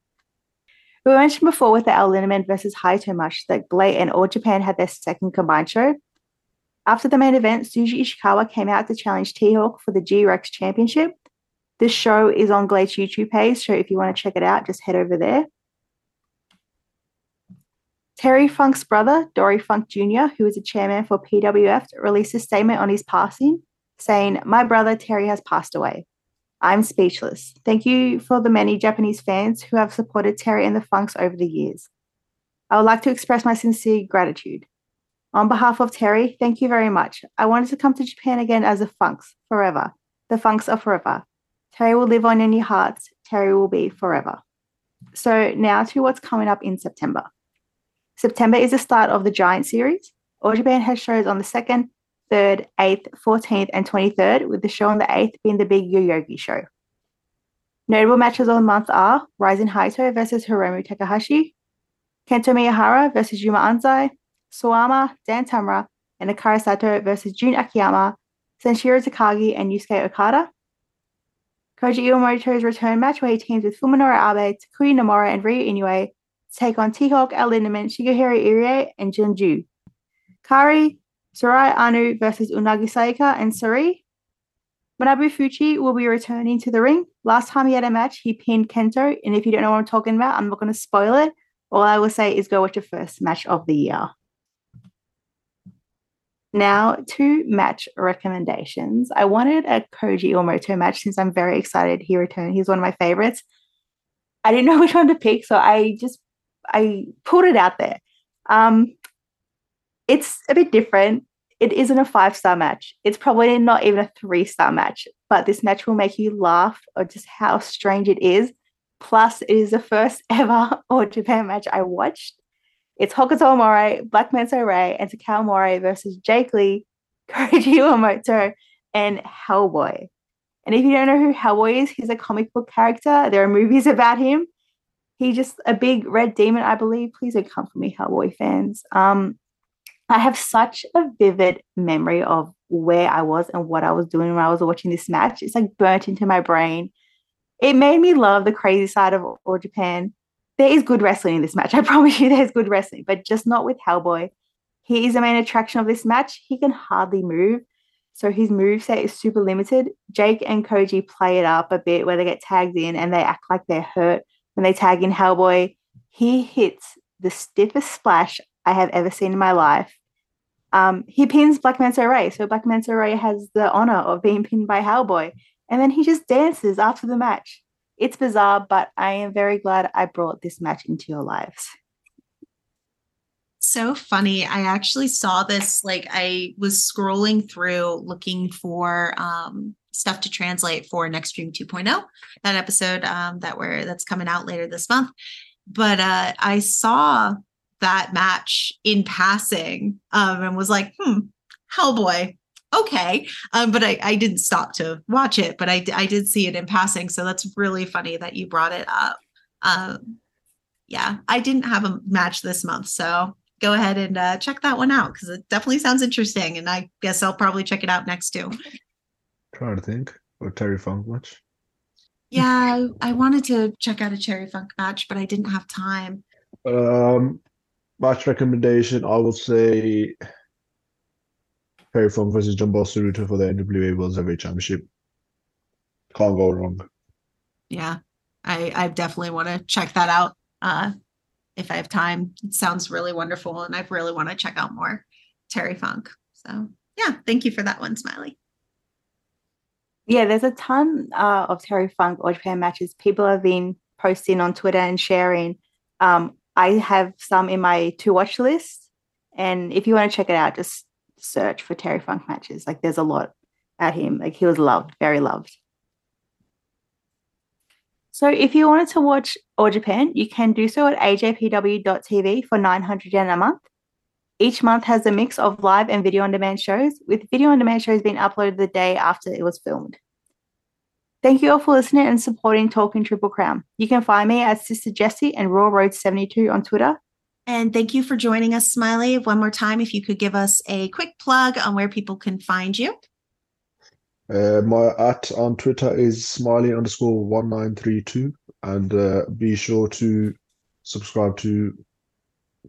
We mentioned before with the El Lindaman versus Hayato match that GLEAT and All Japan had their second combined show. After the main event, Shuji Ishikawa came out to challenge T-Hawk for the G-Rex Championship. This show is on GLEAT's YouTube page, so if you want to check it out, just head over there. Terry Funk's brother, Dory Funk Jr., who is a chairman for PWF, released a statement on his passing, saying, My brother Terry has passed away. I'm speechless. Thank you for the many Japanese fans who have supported Terry and the Funks over the years. I would like to express my sincere gratitude. On behalf of Terry, thank you very much. I wanted to come to Japan again as the Funks forever. The Funks are forever. Terry will live on in your hearts. Terry will be forever. So, now to what's coming up in September. September is the start of the Giant Series. All Japan has shows on the 2nd, 3rd, 8th, 14th, and 23rd, with the show on the 8th being the big Yoyogi show. Notable matches of the month are Rising Hayato versus Hiromu Takahashi, Kento Miyahara versus Yuma Anzai, Suwama, Dan Tamura, and Hikaru Sato versus Jun Akiyama, Sanshiro Takagi, and Yusuke Okada. Koji Iwamoto's return match where he teams with Fuminori Abe, Takuya Nomura, and Ryo Inoue to take on T-Hawk, El Lindaman, Shigehiro Irie, and Junju. Kari, Saori Anou versus Unagi Sayaka and Sari. Masanobu Fuchi will be returning to the ring. Last time he had a match, he pinned Kento, and if you don't know what I'm talking about, I'm not going to spoil it. All I will say is go watch your first match of the year. Now, two match recommendations. I wanted a Koji Iwamoto match since I'm very excited he returned. He's one of my favorites. I didn't know which one to pick, so I just I pulled it out there. Um, it's a bit different. It isn't a five star match. It's probably not even a three star match, but this match will make you laugh or just how strange it is. Plus, it is the first ever All Japan match I watched. It's Hokuto Omori, Black Menso-re, and Takao Omori versus Jake Lee, Koji Iwamoto, and Hellboy. And if you don't know who Hellboy is, he's a comic book character. There are movies about him. He's just a big red demon, I believe. Please don't come for me, Hellboy fans. Um, I have such a vivid memory of where I was and what I was doing when I was watching this match. It's like burnt into my brain. It made me love the crazy side of All Japan there is good wrestling in this match. I promise you there's good wrestling, but just not with Hellboy. He is the main attraction of this match. He can hardly move. So his move set is super limited. Jake and Koji play it up a bit where they get tagged in and they act like they're hurt when they tag in Hellboy. He hits the stiffest splash I have ever seen in my life. Um, he pins Black Menso-re. So Black Menso-re has the honor of being pinned by Hellboy. And then he just dances after the match. It's bizarre, but I am very glad I brought this match into your lives. So funny. I actually saw this, like, I was scrolling through looking for um, stuff to translate for Next Stream 2.0, that episode um, that we're that's coming out later this month. But uh, I saw that match in passing um, and was like, hmm, Hellboy, okay. Um, but I, I didn't stop to watch it, but I, I did see it in passing. So that's really funny that you brought it up. Um, yeah, I didn't have a match this month. So go ahead and uh, check that one out because it definitely sounds interesting. And I guess I'll probably check it out next too. Trying to think. Or Terry Funk match. Yeah, I wanted to check out a Terry Funk match, but I didn't have time. Um, match recommendation, I would say Terry Funk versus Jumbo Tsuruta for the NWA World Heavyweight Championship. Can't go wrong. Yeah, I I definitely want to check that out. Uh, if I have time, it sounds really wonderful, and I really want to check out more Terry Funk. So yeah, thank you for that one, Smiley. Yeah, there's a ton uh, of Terry Funk All Japan matches. People have been posting on Twitter and sharing. Um, I have some in my to watch list, and if you want to check it out, just search for Terry Funk matches. Like there's a lot at him. Like he was loved, very loved. So if you wanted to watch All Japan, you can do so at ajpw.tv for 900 yen a month. Each month has a mix of live and video on demand shows, with video on demand shows being uploaded the day after it was filmed. Thank you all for listening and supporting Talking Triple Crown. You can find me at Sister Jessie and Royal Road 72 on Twitter and thank you for joining us, Smiley. One more time, if you could give us a quick plug on where people can find you. Uh, my at on Twitter is smiley underscore one nine three two, and uh, be sure to subscribe to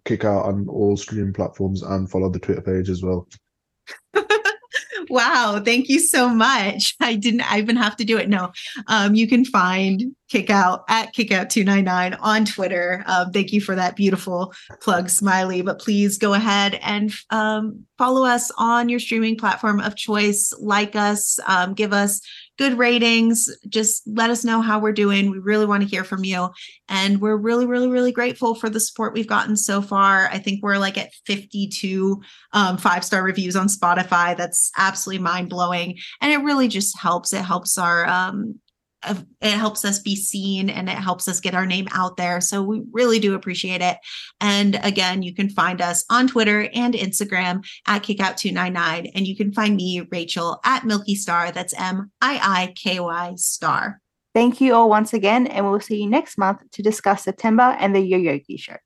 Kick Out on all streaming platforms and follow the Twitter page as well. wow, thank you so much. I didn't I even have to do it. No, um, you can find Kickout at Kickout299 on Twitter. Um, thank you for that beautiful plug, Smiley. But please go ahead and um, follow us on your streaming platform of choice. Like us, um, give us good ratings. Just let us know how we're doing. We really want to hear from you. And we're really, really, really grateful for the support we've gotten so far. I think we're like at 52 um, five star reviews on Spotify. That's absolutely mind blowing. And it really just helps. It helps our um, it helps us be seen and it helps us get our name out there. So we really do appreciate it. And again, you can find us on Twitter and Instagram at Kickout299. And you can find me, Rachel, at Milky Star. That's M I I K Y Star. Thank you all once again, and we'll see you next month to discuss September and the Yoyogi show.